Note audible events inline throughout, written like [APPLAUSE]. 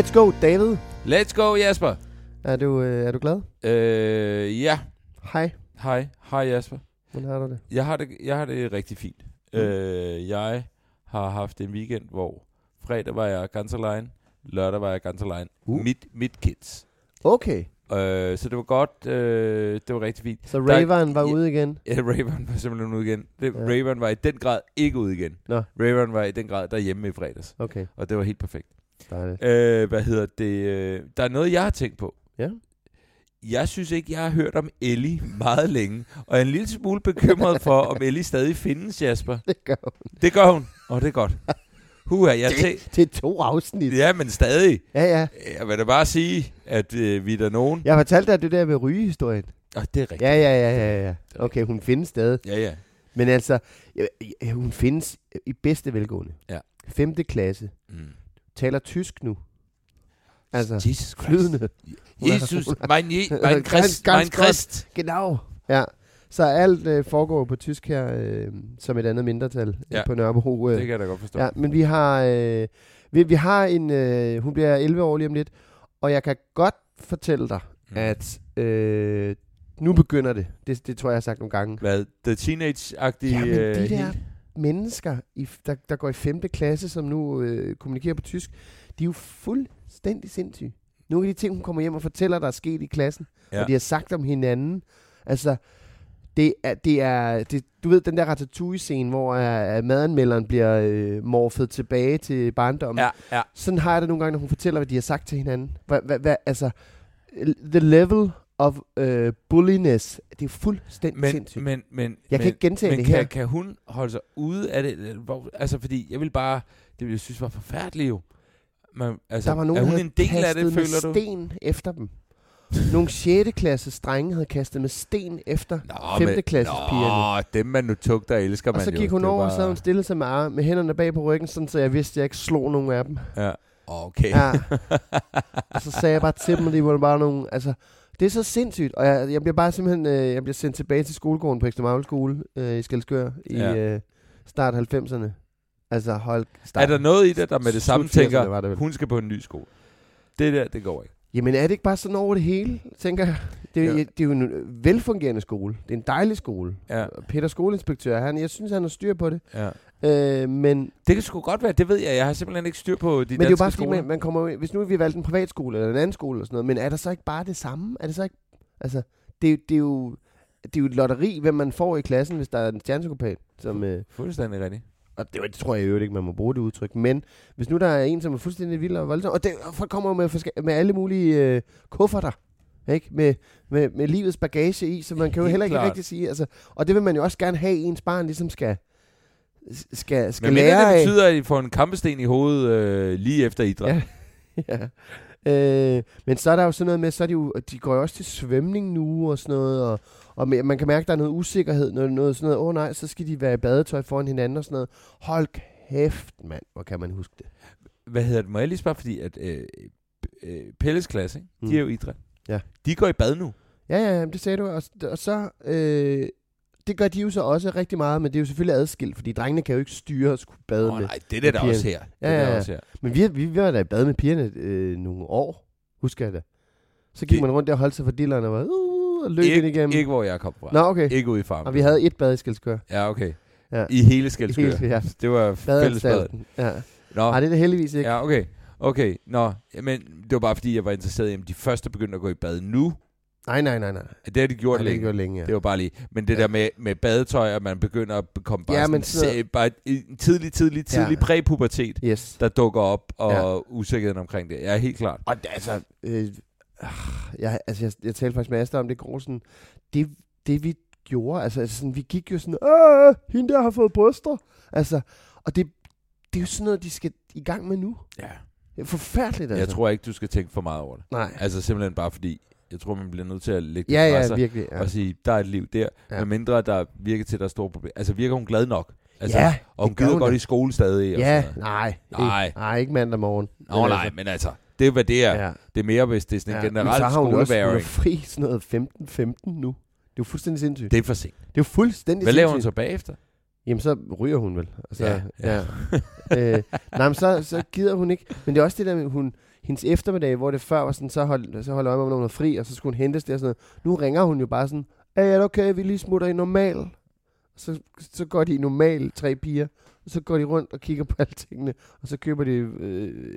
Let's go, David. Let's go, Jasper. Er du, øh, er du glad? Øh, ja. Hej. Hej. Hej, Jasper. Hvordan har du det? Jeg har det, jeg har det rigtig fint. Mm. Øh, jeg har haft en weekend, hvor fredag var jeg ganz alene, lørdag var jeg ganz alene. Uh. Mit, mit kids. Okay. Øh, så det var godt. Øh, det var rigtig fint. Så Raveren var ja, ude igen? Ja, Raven var simpelthen ude igen. Det, ja. Raven var i den grad ikke ude igen. Nå. Raven var i den grad derhjemme i fredags. Okay, Og det var helt perfekt. Dejligt. Øh, hvad hedder det? Øh, der er noget, jeg har tænkt på. Ja. Jeg synes ikke, jeg har hørt om Ellie meget længe. Og jeg er en lille smule bekymret for, om [LAUGHS] Ellie stadig findes, Jasper. Det gør hun. Det gør hun. Og det er godt. Huha, jeg tænk... Det er to afsnit. Ja, men stadig. Ja, ja. Jeg vil da bare sige, at øh, vi er der nogen. Jeg fortalte dig det der med rygehistorien. Og det er rigtigt. Ja, ja, ja, ja, ja. Okay, hun findes stadig. Ja, ja. Men altså, hun findes i bedste velgående. Ja. Femte klasse. Mm. Taler tysk nu. Altså, Jesus flydende. [LAUGHS] Jesus, mein, je, mein, Christ, mein. Christ. Genau. Ja. Så alt øh, foregår på tysk her, øh, som et andet mindretal ja. Ja. på Nørrebro. Øh. Det kan jeg da godt forstå. Ja, men vi har, øh, vi, vi har en, øh, hun bliver 11 år lige om lidt, og jeg kan godt fortælle dig, Mm. at øh, nu begynder det. det. Det tror jeg, jeg har sagt nogle gange. Hvad? The Teenage-agtige... Jamen, de øh, der mennesker, i, der, der går i 5. klasse, som nu øh, kommunikerer på tysk, de er jo fuldstændig sindssyge. Nogle af de ting, hun kommer hjem og fortæller, der er sket i klassen, ja. Og de har sagt om hinanden. Altså, det er, det er det, du ved, den der ratatouille-scene, hvor uh, madanmelderen bliver øh, morfet tilbage til barndommen. Ja, ja. Sådan har jeg det nogle gange, når hun fortæller, hvad de har sagt til hinanden. Hvad, hvad, hvad, altså, the level of uh, bulliness, det er fuldstændig Men, sindssygt. men, men, Jeg men, kan ikke gentage men det kan, her. kan hun holde sig ude af det? Hvor, altså, fordi jeg vil bare... Det ville jeg synes var forfærdeligt jo. Man, altså, der var nogen, er der hun en del af det, føler du? sten efter dem. Nogle 6. klasses drenge havde kastet med sten efter Nå, 5. klasses pigerne. Nå, dem man nu tugter, elsker Og man så jo. gik hun er over, og så havde hun stillet sig med, arm, med hænderne bag på ryggen, sådan, så jeg vidste, at jeg ikke slog nogen af dem. Ja. Okay. Ja. og så sagde jeg bare til dem, at de var bare nogle... Altså, det er så sindssygt, og jeg, jeg bliver bare simpelthen øh, jeg bliver sendt tilbage til skolegården på Ekstra skole øh, i Skelskør i Ja. øh, start 90'erne. Altså, hold... Start. er der noget i det, der med det samme Slut 80'erne var tænker, det vel. hun skal på en ny skole? Det der, det går ikke. Jamen er det ikke bare sådan over det hele, tænker jeg? Det, er, Ja. det er jo en velfungerende skole. Det er en dejlig skole. Ja. Peter skoleinspektør, han, jeg synes, han har styr på det. Ja. Øh, men Det kan sgu godt være, det ved jeg. Jeg har simpelthen ikke styr på de men det er jo danske bare fordi, skoler. man, man kommer hvis nu vi valgte en privatskole eller en anden skole eller sådan noget, men er der så ikke bare det samme? Er det så ikke, altså, det, er jo- det er jo, det er jo et lotteri, hvem man får i klassen, hvis der er en stjernepsykopat. Som, øh, Fuldstændig rigtigt. Og det, det tror jeg jo ikke, man må bruge det udtryk. Men hvis nu der er en, som er fuldstændig vild og voldsom, og, det, og folk kommer med, med alle mulige øh, kufferter, ikke? Med, med, med livets bagage i, så man kan jo [LAUGHS] heller ikke rigtig sige, altså, og det vil man jo også gerne have, ens barn ligesom skal, skal, skal Men lære det af. betyder, at I får en kampesten i hovedet øh, lige efter idræt. Ja. [LAUGHS] ja. Øh, men så er der jo sådan noget med, så er de jo, de går jo også til svømning nu og sådan noget, og, og man kan mærke, at der er noget usikkerhed, noget, noget sådan noget, åh oh, nej, så skal de være i badetøj foran hinanden og sådan noget. Hold kæft, mand, hvor kan man huske det. Hvad hedder det? Må jeg lige spørge, fordi at øh, øh, Pelles klasse, ikke? Mm. de er jo idræt. Ja. De går i bad nu. Ja, ja, det sagde du, og, og så, øh, det gør de jo så også rigtig meget, men det er jo selvfølgelig adskilt, fordi drengene kan jo ikke styre at skulle bade Åh med. nej, det er det da pigerne. også her. Ja, ja, der ja. også her. Men vi, vi var da i bad med pigerne øh, nogle år, Husker jeg det. Så gik Det- man rundt der og holdt sig for dilleren og var, uh, og løb ind Ikke, igennem. ikke hvor jeg kom fra. Nå, okay. Ikke ude i farmen. Og vi havde et bad i Skelskør. Ja, okay. Ja. I hele Skelskør. Hele- ja. Det var fællesbadet. Ja. Nå, Nej, det er det heldigvis ikke. ja, okay. Okay, nå, men det var bare fordi, jeg var interesseret i, om de første begyndte at gå i bad nu. Nej, nej, nej, nej. Det har de gjort Det vi længe. gjort længe, ja. Det var bare lige. Men det Ja. der med, med badetøj, at man begynder at komme bare Ja, men sådan, sådan se, bare en tidlig, tidlig, tidlig Ja. præpubertet, Yes. der dukker op, og Ja. usikkerheden omkring det. Ja, helt klart. Og det, altså, øh, jeg, altså jeg, jeg talte faktisk med Asta om det går sådan, det, det vi gjorde, altså, altså sådan, vi gik jo sådan, Åh, hende der har fået bryster. Altså, og det, det er jo sådan noget, de skal i gang med nu. Ja. Det er forfærdeligt, altså. Jeg tror ikke, du skal tænke for meget over det. Nej. Altså simpelthen bare fordi, jeg tror, man bliver nødt til at lægge Ja, det fra ja, sig, virkelig. Ja. og sige, der er et liv der, Ja. ja. mindre der virker til, at der er store problemer. Altså virker hun glad nok? Altså, ja, og hun gider godt i skole stadig. og Ja, sådan noget. nej. Nej. Ikke, nej, ikke mandag morgen. Nå, nej, men altså, det er hvad det er. Ja. Det er mere, hvis det er sådan en Ja. Generel så har hun også hun skoleværing. fri sådan noget 15-15 nu. Det er jo fuldstændig sindssygt. Det er for sent. det er jo fuldstændig Hvad laver hun sindssygt. så bagefter? Jamen, så ryger hun vel. Altså, Ja, ja. ja. [LAUGHS] øh, nej, men så, så gider hun ikke. Men det er også det der med, hun, hendes eftermiddag, hvor det før var sådan, så holdt, så holdt øje med, når hun var fri, og så skulle hun hentes der og sådan noget. Nu ringer hun jo bare sådan, er det okay, vi lige smutter i normal? Så, så går de i normal, tre piger, og så går de rundt og kigger på alle tingene, og så køber de øh,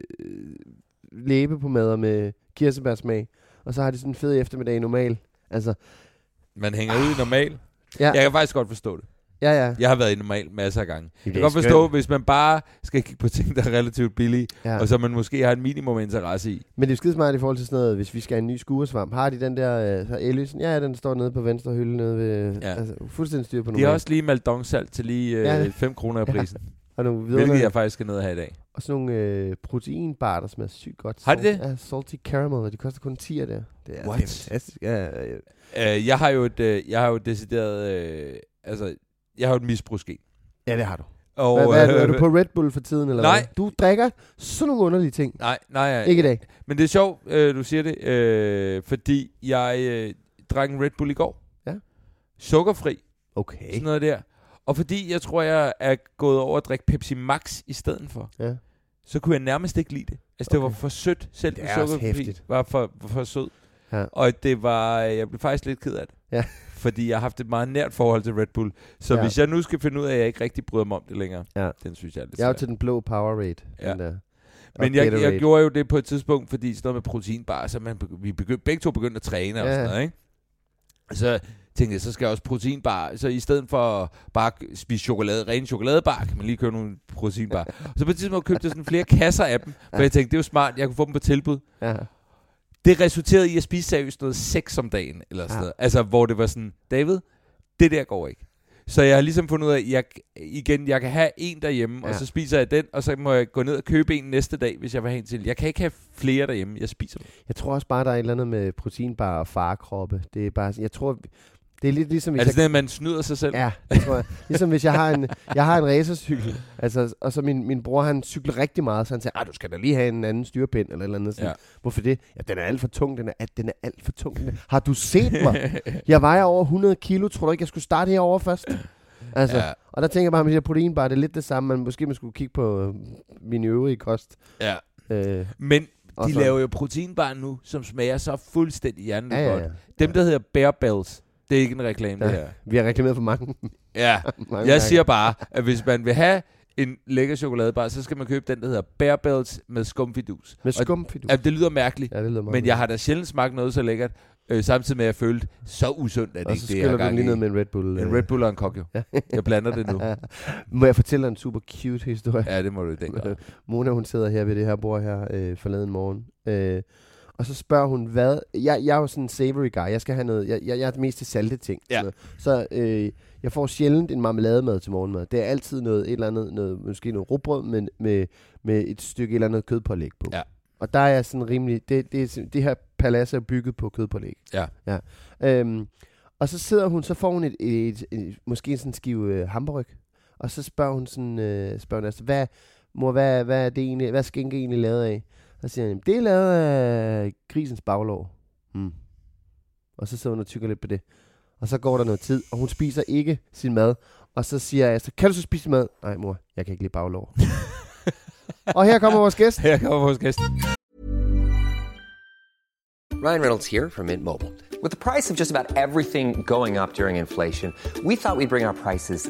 læbe på mader med kirsebærsmag, og så har de sådan en fed eftermiddag i normal. Altså, Man hænger ud i normal. ja, Jeg kan faktisk godt forstå det. ja, ja. Jeg har været i normal masser af gange. Jeg kan godt skønt. forstå, hvis man bare skal kigge på ting, der er relativt billige, Ja. og så man måske har en minimum interesse i. Men det er jo skidesmart i forhold til sådan noget, hvis vi skal have en ny skuresvamp. Har de den der, øh, så Ellisen? Ja, den står nede på venstre hylde nede ved, ja. Altså fuldstændig styr på De nogle har også lige Maldon-salt til lige øh, Ja. 5 kroner af Ja. [LAUGHS] og nogle Hvilket videre, jeg faktisk skal ned og have i dag. og sådan nogle øh, proteinbar, der smager sygt godt. Har de det? Ja, salty caramel, og de koster kun 10 der. Det er What? fantastisk. Ja, ja, ja. Øh, jeg har jo et, øh, jeg har jo et decideret, øh, altså, jeg har jo et misbrugsgen. ja, det har du. Og, Hvad, hvad, er, du, er øh, du på Red Bull for tiden, eller Nej. hvad? Du drikker sådan nogle underlige ting. Nej, nej, ja. Ikke i dag. Men det er sjovt, øh, du siger det, øh, fordi jeg øh, drak en Red Bull i går. Ja. Sukkerfri, Okay. sådan noget der. Og fordi jeg tror, jeg er gået over at drikke Pepsi Max i stedet for, Ja. så kunne jeg nærmest ikke lide det. Altså, det Okay. var for sødt. Selv Det det er også var for, for sød. Ja. Og det var, jeg blev faktisk lidt ked af det. Ja. Fordi jeg har haft et meget nært forhold til Red Bull. Så Ja. hvis jeg nu skal finde ud af, at jeg ikke rigtig bryder mig om det længere, Ja. den synes jeg er lidt Jeg er jo til den blå Powerade. Ja. Den der. Men Og jeg, jeg gjorde jo det på et tidspunkt, fordi sådan noget med proteinbar, så man, vi begyndte, begge to begyndte at træne og Ja. sådan noget, ikke? Så tænkte jeg, så skal jeg også proteinbar. Så i stedet for bare spise chokolade, ren chokoladebar, kan man lige købe nogle proteinbar. så på et tidspunkt købte jeg sådan flere kasser af dem, for jeg tænkte, det er jo smart, jeg kunne få dem på tilbud. Ja. Det resulterede i at spise seriøst noget seks om dagen, eller sådan Ja. noget. Altså, hvor det var sådan, David, det der går ikke. Så jeg har ligesom fundet ud af, at jeg, igen, jeg kan have en derhjemme, ja. Ja. og så spiser jeg den, og så må jeg gå ned og købe en næste dag, hvis jeg vil have en til. Jeg kan ikke have flere derhjemme, jeg spiser dem. Jeg tror også bare, der er et eller andet med proteinbar og farkroppe. Det er bare, jeg tror, det er lidt ligesom, hvis Er det jeg sådan, at man snyder sig selv? Ja, det tror jeg. Ligesom hvis jeg har en, jeg har en racercykel, altså, og så min, min bror, han cykler rigtig meget, så han siger, ah, du skal da lige have en anden styrpind, eller eller andet. Sådan. Ja. Hvorfor det? Ja, den er alt for tung, den er, at den er alt for tung. Den er. Har du set mig? Jeg vejer over 100 kilo, tror du ikke, jeg skulle starte herover først? Altså, Ja. ja. og der tænker jeg bare, at jeg proteinbar, det er lidt det samme, men måske man skulle kigge på øh, min øvrige kost. ja. Øh, Men de laver jo proteinbar nu, som smager så fuldstændig hjernen ja, ja, godt. ja. Dem, der hedder Bear Bells, det er ikke en reklame, det Ja. her. Vi har reklameret for mange. Ja, [LAUGHS] mange jeg gange. siger bare, at hvis man vil have en lækker chokoladebar, så skal man købe den, der hedder Bear Bells med skumfidus. Med skumfidus. Ja, det lyder mærkeligt, Ja, det lyder men jeg har da sjældent smagt noget så lækkert, øh, samtidig med at jeg følte, så usundt er det ikke, det jeg gang lige ned med en Red Bull. En øh. Red Bull og en kok, jo. Jeg blander det nu. [LAUGHS] Må jeg fortælle en super cute historie? Ja, det må du i den grad. [LAUGHS] Mona, hun sidder her ved det her bord her øh, forleden morgen. Øh, og så spørger hun, hvad... Jeg, jeg er jo sådan en savory guy. Jeg skal have noget... Jeg, jeg, jeg er mest til salte ting. Ja. Så øh, jeg får sjældent en marmelademad til morgenmad. Det er altid noget, et eller andet, noget, måske noget rugbrød med, med, med et stykke et eller andet kødpålæg på. Ja. Og der er jeg sådan rimelig... Det, det, det her palads er bygget på kødpålæg. Ja. ja. Øhm, og så sidder hun, så får hun et, et, et, et måske sådan en skive øh, hamburg. Og så spørger hun sådan, øh, spørger hun altså, hvad, mor, hvad, hvad er det egentlig, hvad er skinke egentlig lavet af? Så siger han, det er lavet af grisens baglov. Hmm. Og så sidder hun og tykker lidt på det. Og så går der noget tid, og hun spiser ikke sin mad. Og så siger jeg, altså, kan du så spise mad? Nej, mor, jeg kan ikke lide baglov. [LAUGHS] og her kommer vores gæst. Her kommer vores gæst. Ryan Reynolds here from Mint Mobile. With the price of just about everything going up during inflation, we thought we'd bring our prices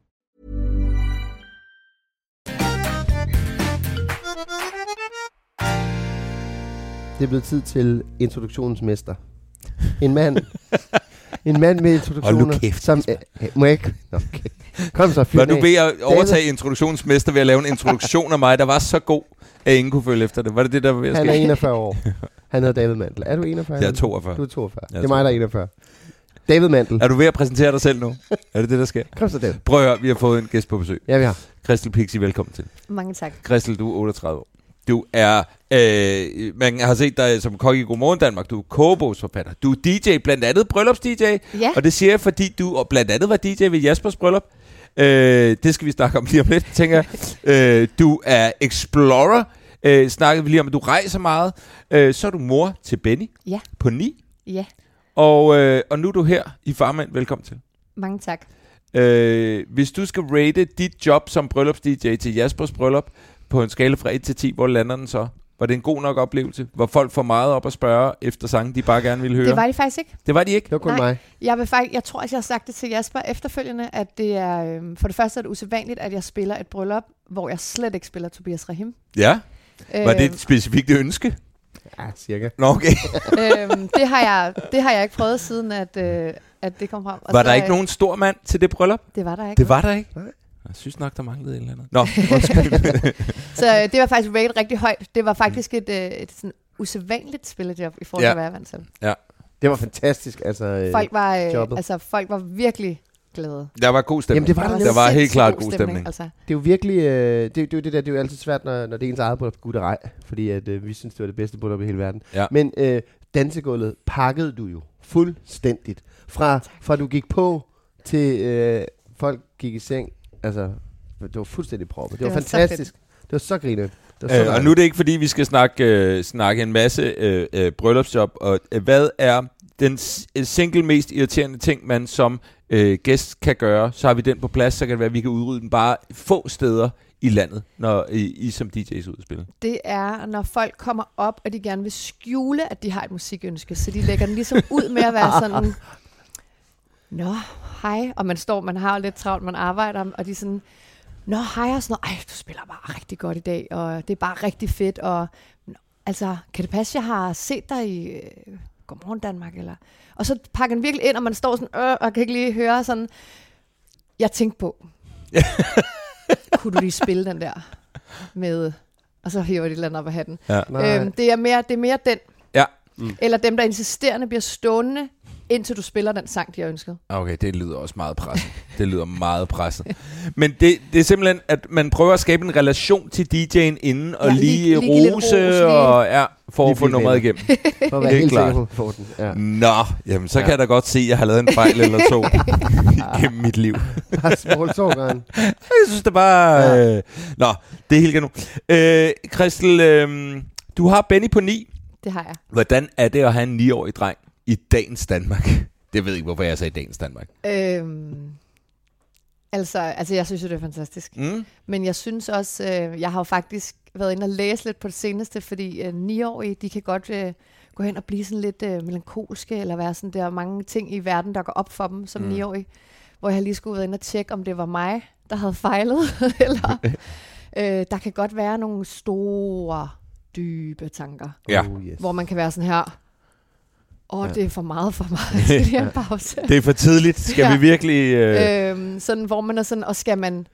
Det er blevet tid til introduktionsmester. En mand, en mand med introduktioner, Hold nu kæft, som... Øh, må jeg ikke? Okay. Kom så, fyr Var du ved at overtage introduktionsmester ved at lave en introduktion af mig, der var så god, at ingen kunne følge efter det? Var det det, der var ved at Han er ske? 41 år. Han hedder David Mandel. Er du 41? Jeg er 42. Du er 42. Jeg er det er mig, der er 41. David Mandel. Er du ved at præsentere dig selv nu? Er det det, der sker? Kom så, David. Prøv at høre, vi har fået en gæst på besøg. Ja, vi har. Christel Pixie, velkommen til. Mange tak. Christel, du er 38 år. Du er, øh, man har set dig som kok i Godmorgen Danmark. Du er kogebogsforfatter. Du er DJ, blandt andet bryllupsdj. Ja. Og det siger jeg, fordi du og blandt andet var DJ ved Jaspers bryllup. Øh, det skal vi snakke om lige om lidt, tænker jeg. [LAUGHS] Øh, du er explorer. Øh, snakkede vi lige om, at du rejser meget. Øh, så er du mor til Benny Ja. på 9. Ja, Og, øh, og nu er du her i Farmand. Velkommen til. mange tak. Øh, hvis du skal rate dit job som bryllupsdj til Jaspers bryllup på en skala fra 1 til 10, hvor lander den så? Var det en god nok oplevelse? Hvor folk får meget op at spørge efter sange, de bare gerne ville høre? Det var de faktisk ikke. det var de ikke? Det var kun Nej. mig. Jeg, vil faktisk, jeg tror, at jeg har sagt det til Jasper efterfølgende, at det er, øhm, for det første er det usædvanligt, at jeg spiller et bryllup, hvor jeg slet ikke spiller Tobias Rahim. Ja. Var det Øhm, et specifikt ønske? Ja, cirka. Nå, okay. [LAUGHS] øhm, det, har jeg, det har jeg ikke prøvet siden, at, øh, at det kom frem. Og Var så, der ikke øh, nogen stor mand til det bryllup? Det var der ikke. Det var der ikke? Nej. Jeg synes nok, der manglede et eller andet. Nå. [LAUGHS] Så øh, det var faktisk rated rigtig højt. Det var faktisk et, øh, et sådan usædvanligt spillejob i forhold Ja. til, hvad jeg er vant til. Det var fantastisk. Altså, øh, Folk var, øh, jobbet. altså, folk var virkelig glade. der var god stemning. Jamen, det var der der var helt sindssygt klart god stemning. Altså. Det er jo virkelig, øh, det, det, er jo det der, det er jo altid svært, når, når det er ens eget bryllup, gud og rej, fordi at, øh, vi synes, det var det bedste bryllup i hele verden. Ja. Men øh, dansegulvet pakkede du jo fuldstændigt. Fra, fra du gik på til øh, folk gik i seng. Altså, det var fuldstændig proppet. Det, Det var, var fantastisk. Det var så griner. Det var så Øh, og nu er det ikke, fordi vi skal snakke, øh, snakke en masse øh, øh, bryllupsjob. Og, øh, hvad er den øh, single mest irriterende ting, man som øh, gæst kan gøre? Så har vi den på plads, så kan det være, at vi kan udrydde den bare få steder i landet, når I, I som DJ's ud at spille. Det er, når folk kommer op, og de gerne vil skjule, at de har et musikønske. Så de lægger den ligesom ud med at være [LAUGHS] sådan, Nå, hej. Og man står, man har lidt travlt, man arbejder, og de er sådan, Nå, hej og sådan noget. Ej, du spiller bare rigtig godt i dag, og det er bare rigtig fedt. Og "Nå, altså, kan det passe, jeg har set dig i øh, Godmorgen Danmark? Eller? Og så pakker den virkelig ind, og man står sådan, øh, og kan ikke lige høre sådan, jeg tænkte på, [LAUGHS] kunne du lige spille den der med, og så hiver de et eller andet op af hatten. Ja. Nej. Øhm, det, er mere, det er mere den. Ja. Mm. Eller dem, der insisterende bliver stående, indtil du spiller den sang, de har ønsket. Okay, det lyder også meget presset. Det lyder meget presset. Men det, det er simpelthen, at man prøver at skabe en relation til DJ'en inden, og Ja, lige, lige- rose, ros, lige- og ja, for Lige at få nummeret igennem. For at være helt helt klart. sikker på den. Ja. Nå, jamen så Ja. kan jeg da godt se, at jeg har lavet en fejl eller to [LAUGHS] gennem mit liv. Bare smalltalkeren. [LAUGHS] Jeg synes det bare... Ja. Øh... Nå, det er helt kanon. Øh, Christel, øh, du har Benny på 9. Det har jeg. Hvordan er det at have en 9-årig dreng i dagens Danmark? [LAUGHS] Det ved jeg ikke, hvorfor jeg sagde dagens Danmark. Øhm, altså, altså, jeg synes jo, det er fantastisk. Mm? Men jeg synes også, øh, jeg har jo faktisk været inde og læse lidt på det seneste, fordi øh, 9-årige, de kan godt øh, gå hen og blive sådan lidt øh, melankolske, eller være sådan, der er mange ting i verden, der går op for dem som Mm. mm. 9-årige, hvor jeg lige skulle være inde og tjekke, om det var mig, der havde fejlet, [LAUGHS] eller [LAUGHS] øh, der kan godt være nogle store, dybe tanker, Ja. Oh, yes. hvor man kan være sådan her, Åh, oh, Ja. det er for meget for mig. [LAUGHS] Skal lige have en pause? Det er for tidligt. Skal Ja. vi virkelig... Øh, øhm, sådan, hvor man er sådan, og skal man,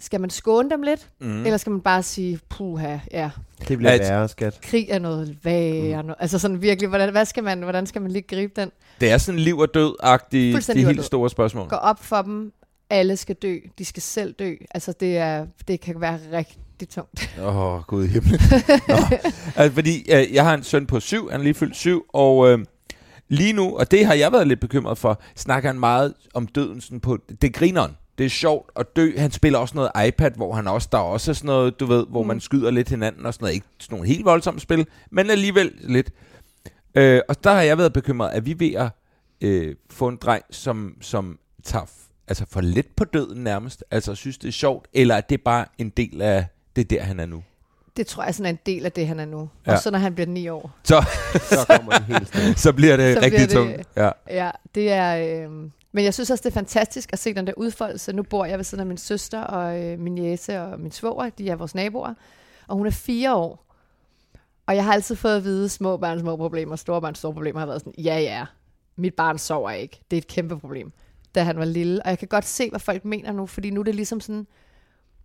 skal man skåne dem lidt? mm. Eller skal man bare sige, puha, ja, Det bliver At- værre, skat. krig er noget værre. Mm. Altså sådan virkelig, hvordan, hvad skal man, hvordan skal man lige gribe den? Det er sådan liv og død-agtige, de helt død. store spørgsmål. Gå op for dem, alle skal dø, de skal selv dø. Altså det, er, det kan være rigtig tungt. Åh, oh, gud i himlen. Nå. [LAUGHS] altså, fordi øh, jeg har en søn på syv, han er lige fyldt syv, og øh, lige nu, og det har jeg været lidt bekymret for, snakker han meget om døden sådan på, det er grineren. Det er sjovt at dø. Han spiller også noget iPad, hvor han også, der er også sådan noget, du ved, hvor mm. man skyder lidt hinanden og sådan noget. Ikke sådan nogle helt voldsomme spil, men alligevel lidt. Øh, og der har jeg været bekymret, at vi er ved at øh, få en dreng, som, som tager altså for lidt på døden nærmest, altså synes det er sjovt, eller at det er bare en del af det er der, han er nu. Det tror jeg sådan er en del af det, han er nu. Ja. Og så når han bliver ni år. Så, Så kommer det helt [LAUGHS] så bliver det Så rigtig bliver det- tungt. Ja. Ja, det er... Øh, men jeg synes også, det er fantastisk at se den der udfoldelse. Nu bor jeg ved siden af min søster og øh, min jæse og min svoger. De er vores naboer. Og hun er fire år. Og jeg har altid fået at vide, små børn, små problemer, store børn, store problemer, har været sådan, ja, ja, mit barn sover ikke. Det er et kæmpe problem, da han var lille. Og jeg kan godt se, hvad folk mener nu, fordi nu er det ligesom sådan,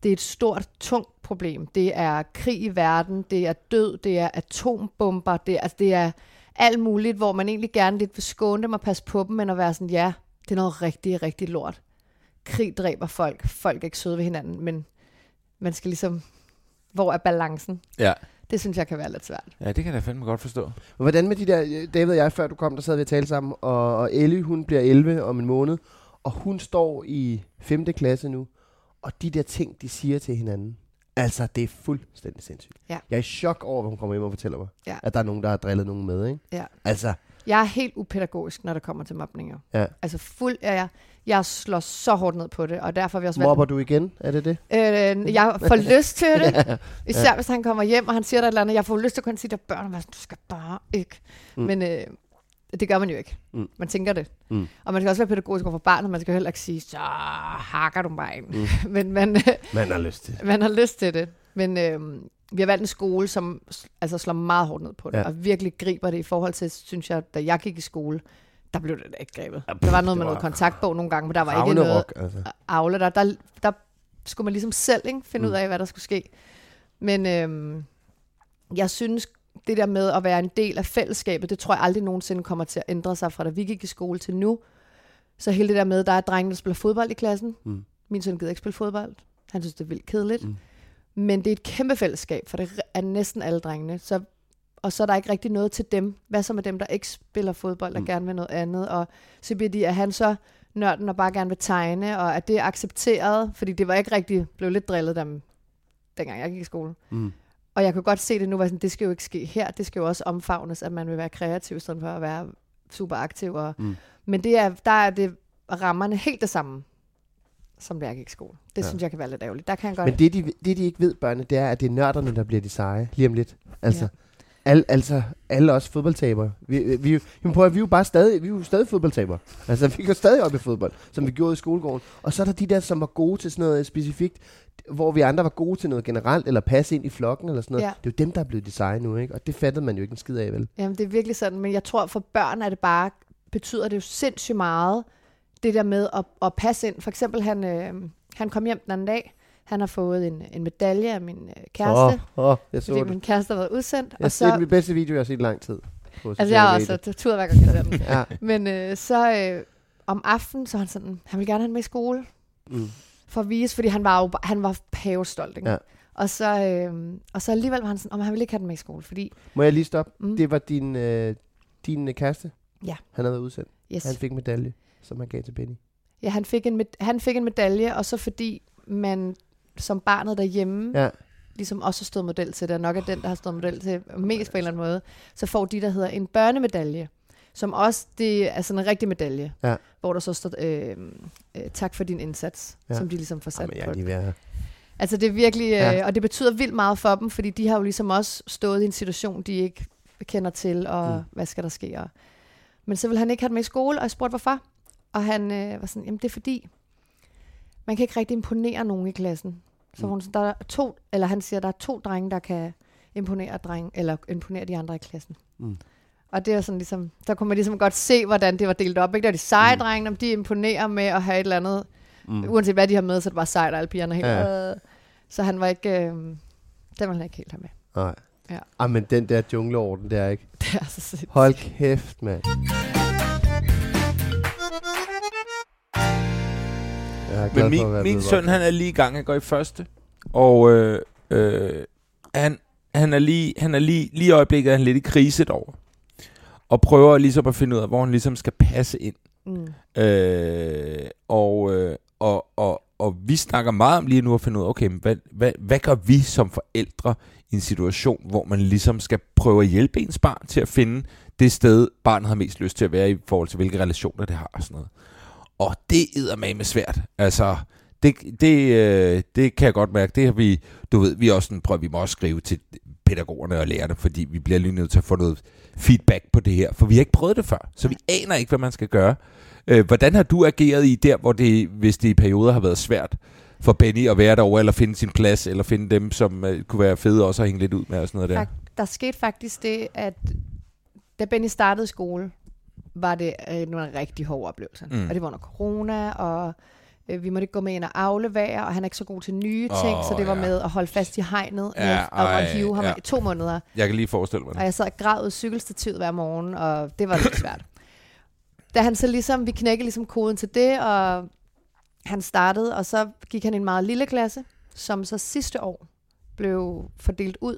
det er et stort, tungt problem. Det er krig i verden, det er død, det er atombomber, det er, altså det er alt muligt, hvor man egentlig gerne lidt vil skåne dem og passe på dem, men at være sådan, ja, det er noget rigtig, rigtig lort. Krig dræber folk, folk er ikke søde ved hinanden, men man skal ligesom, hvor er balancen? ja. Det synes jeg kan være lidt svært. Ja, det kan jeg da fandme godt forstå. Hvordan med de der, David og jeg, før du kom, der sad vi og talte sammen, og, og Ellie, hun bliver 11 om en måned, og hun står i 5. klasse nu, og de der ting, de siger til hinanden, altså, det er fuldstændig sindssygt. Ja. Jeg er i chok over, hvad hun kommer hjem og fortæller mig, Ja. at der er nogen, der har drillet nogen med, ikke? Ja. Altså, Jeg er helt upædagogisk, når der kommer til mobninger. Ja. Altså fuld er jeg. Jeg slår så hårdt ned på det, og derfor har vi også valgt... mobber du igen? Er det det? Øh, jeg får [LAUGHS] lyst til det. Især hvis han kommer hjem, og han siger der et eller andet. Jeg får lyst til at kunne sige til børn, at du skal bare ikke. Mm. Men øh, det gør man jo ikke. Mm. Man tænker det. Mm. Og man skal også være pædagogisk over for barnet. Man skal heller ikke sige, så hakker du mig ind. Mm. [LAUGHS] Men man, Man har lyst til det. man har lyst til det. Men øh, vi har valgt en skole, som altså slår meget hårdt ned på det. Ja. Og virkelig griber det i forhold til, synes jeg, da jeg gik i skole, der blev det da ikke grebet. Ja, Der var noget med var noget kontaktbog nogle gange, men der var ikke noget altså. Aule. Der, der, der skulle man ligesom selv ikke, finde Mm. ud af, hvad der skulle ske. Men øhm, jeg synes, det der med at være en del af fællesskabet, det tror jeg aldrig nogensinde kommer til at ændre sig fra da vi gik i skole til nu. Så hele det der med, der er drenge, der spiller fodbold i klassen. Mm. Min søn gider ikke spille fodbold. Han synes, det er vildt kedeligt. Mm. Men det er et kæmpe fællesskab, for det er næsten alle drengene. Så, og så er der ikke rigtig noget til dem. Hvad så med dem, der ikke spiller fodbold og mm. gerne vil noget andet? Og så bliver de, at han så nørden og bare gerne vil tegne, og at det er accepteret, fordi det var ikke rigtig, blev lidt drillet dem, dengang jeg gik i skole. Mm. Og jeg kunne godt se det nu, sådan, det skal jo ikke ske her, det skal jo også omfavnes, at man vil være kreativ, i stedet for at være super aktiv. Og, Mm. Men det er, der er det rammerne helt det samme, som da jeg gik i skole. Det Ja. synes jeg kan være lidt ærgerligt. Der kan jeg godt... Men det de, det, de ikke ved, børnene, det er, at det er nørderne, der bliver de seje, lige om lidt. Altså, Ja. Al, altså, alle os fodboldtabere. Vi, vi, prøver, vi er jo bare stadig, vi er jo stadig fodboldtabere. Altså, vi går stadig op i fodbold, som vi gjorde i skolegården. Og så er der de der, som var gode til sådan noget specifikt, hvor vi andre var gode til noget generelt, eller passe ind i flokken, eller sådan noget. Ja. Det er jo dem, der er blevet design nu, ikke? Og det fattede man jo ikke en skid af, vel? Jamen, det er virkelig sådan, men jeg tror, for børn er det bare, betyder det jo sindssygt meget, det der med at, at passe ind. For eksempel, han, øh, han kom hjem den anden dag, han har fået en, en medalje af min øh, kæreste, Åh, åh, jeg så fordi det. min kæreste har været udsendt. Jeg og så... Det er den bedste video, jeg har set i lang tid. På altså, jeg har også tur hver gang, jeg den. Ja. Men øh, så øh, om aftenen, så han sådan, han vil gerne have med i skole, Mm. For at vise, fordi han var jo han var pavestolt, ikke? Ja. Og så, øh, og så alligevel var han sådan, om han ville ikke have den med i skole, fordi, Må jeg lige stoppe? mm, Det var din, øh, din øh, kæreste? Ja. Han havde været udsendt. yes. Han fik medalje, som han gav til Benny. Ja, han fik, en, med- han fik en medalje, og så fordi man som barnet derhjemme, ja. Ligesom også har stået model til det, og nok er den, der har stået model til mest på en eller anden måde, så får de, der hedder en børnemedalje, som også det er sådan en rigtig medalje, Ja. hvor der så står, øh, øh, tak for din indsats, Ja. som de ligesom får sat Jamen, jeg på. lige ved. Altså det er virkelig, øh, Ja. og det betyder vildt meget for dem, fordi de har jo ligesom også stået i en situation, de ikke kender til, og Mm. hvad skal der ske. Og... Men så vil han ikke have dem med i skole, og jeg spurgte hvorfor. Og han øh, var sådan, jamen det er fordi, man kan ikke rigtig imponere nogen i klassen. Så Mm. hun, der er to, eller han siger, der er to drenge, der kan imponere drenge, eller imponere de andre i klassen. Mm. Og det er sådan ligesom, der kunne man ligesom godt se, hvordan det var delt op. Ikke? Der er de seje Mm. drenge, de imponerer med at have et eller andet. Mm. Uanset hvad de har med, så det bare sejt, og alle pigerne er helt... Ja. Ja. Så han var ikke... Øh, den ville han ikke helt have med. Nej. Ja. Ah, men den der jungleorden der, ikke? [LAUGHS] Det er så sindssygt. Hold kæft, mand. Men for min, min blevet søn, han er lige i gang, han går i første. Og øh, øh, han, han er lige, han er lige, lige i øjeblikket er han lidt i krise over. Og prøver ligesom at finde ud af, hvor han ligesom skal passe ind. Mm. Øh, og, øh, og, og, og vi snakker meget om lige nu at finde ud af, okay, men hvad, hvad, hvad gør vi som forældre i en situation, hvor man ligesom skal prøve at hjælpe ens barn til at finde det sted, barnet har mest lyst til at være i forhold til, hvilke relationer det har og sådan noget. Og det er med svært. Altså, det, det, øh, det kan jeg godt mærke. Det har vi, du ved, vi også sådan, prøver, vi må også skrive til pædagogerne og lærerne, fordi vi bliver lige nødt til at få noget feedback på det her, for vi har ikke prøvet det før, så vi aner ikke, hvad man skal gøre. Øh, hvordan har du ageret i der, hvor det, hvis det i perioder har været svært for Benny at være derovre, eller finde sin plads, eller finde dem, som øh, kunne være fede også at hænge lidt ud med og sådan noget der? Der skete faktisk det, at da Benny startede skole, var det øh, nogle rigtig hårde oplevelser. Mm. Og det var under corona, og øh, vi måtte ikke gå med ind og aflevere, og han er ikke så god til nye ting, så det var ja. med at holde fast i hegnet, Ja, ja, og, og ej, hive ham ja. i to måneder. Jeg kan lige forestille mig Og det. jeg sad og græd cykelstativet hver morgen, og det var lidt svært. Da han så ligesom, vi knækkede ligesom koden til det, og han startede, og så gik han i en meget lille klasse, som så sidste år blev fordelt ud.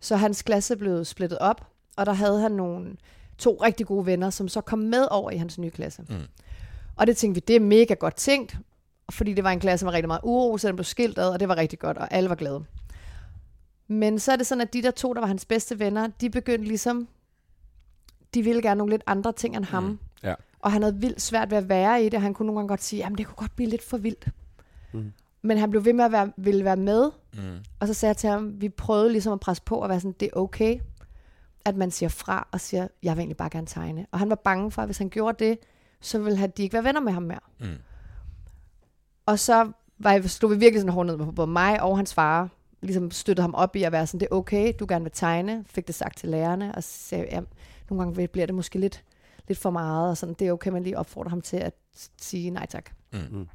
Så hans klasse blev splittet op, og der havde han nogle to rigtig gode venner, som så kom med over i hans nye klasse. Mm. Og det tænkte vi, det er mega godt tænkt, fordi det var en klasse, var rigtig meget uro, så den blev skilt ad, og det var rigtig godt, og alle var glade. Men så er det sådan, at de der to, der var hans bedste venner, de begyndte ligesom, de ville gerne nogle lidt andre ting end ham. Mm, ja. Og han havde vildt svært ved at være i det. Han kunne nogle gange godt sige, jamen det kunne godt blive lidt for vildt. Mm. Men han blev ved med at være, ville være med. Mm. Og så sagde jeg til ham, vi prøvede ligesom at presse på og være sådan, det er okay, at man siger fra og siger, jeg vil egentlig bare gerne tegne. Og han var bange for, at hvis han gjorde det, så ville han- de ikke være venner med ham mere. Mm. Og så var jeg, stod vi virkelig sådan hårdt ned på både mig og hans far. Ligesom støttede ham op i at være sådan, det er okay, du gerne vil tegne. Fik det sagt til lærerne, og så sagde ja, nogle gange bliver det måske lidt, lidt for meget, og sådan, det er okay, man lige opfordrer ham til at sige nej tak. Mm. Mm.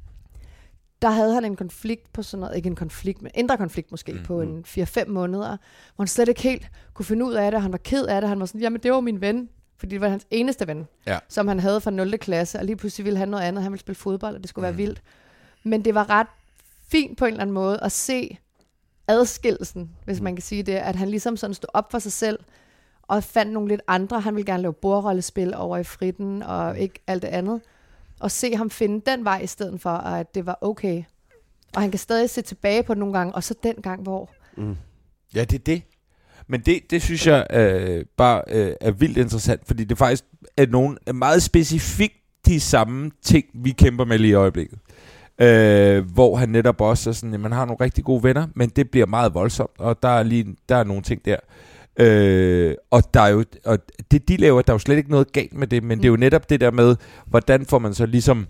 Der havde han en konflikt på sådan noget, ikke en konflikt, men indre konflikt måske, Mm, mm. på en 4-5 måneder, hvor han slet ikke helt kunne finde ud af det, og han var ked af det, han var sådan, jamen det var min ven, fordi det var hans eneste ven, Ja. som han havde fra 0. klasse, og lige pludselig ville han noget andet, han ville spille fodbold, og det skulle Mm. være vildt. Men det var ret fint på en eller anden måde at se adskillelsen, hvis man kan sige det, at han ligesom sådan stod op for sig selv, og fandt nogle lidt andre. Han ville gerne lave bordrollespil over i fritten, og ikke alt det andet. Og se ham finde den vej i stedet for, at det var okay. Og han kan stadig se tilbage på det nogle gange, og så den gang, hvor... Mm. Ja, det er det. Men det, det synes jeg øh, bare øh, er vildt interessant, fordi det faktisk er nogle er meget specifikt de samme ting, vi kæmper med lige i øjeblikket. Øh, hvor han netop også er sådan, at man har nogle rigtig gode venner, men det bliver meget voldsomt, og der er lige der er nogle ting der. Øh, og der er jo, og det de laver, der er jo slet ikke noget galt med det, men det er jo netop det der med, hvordan får man så ligesom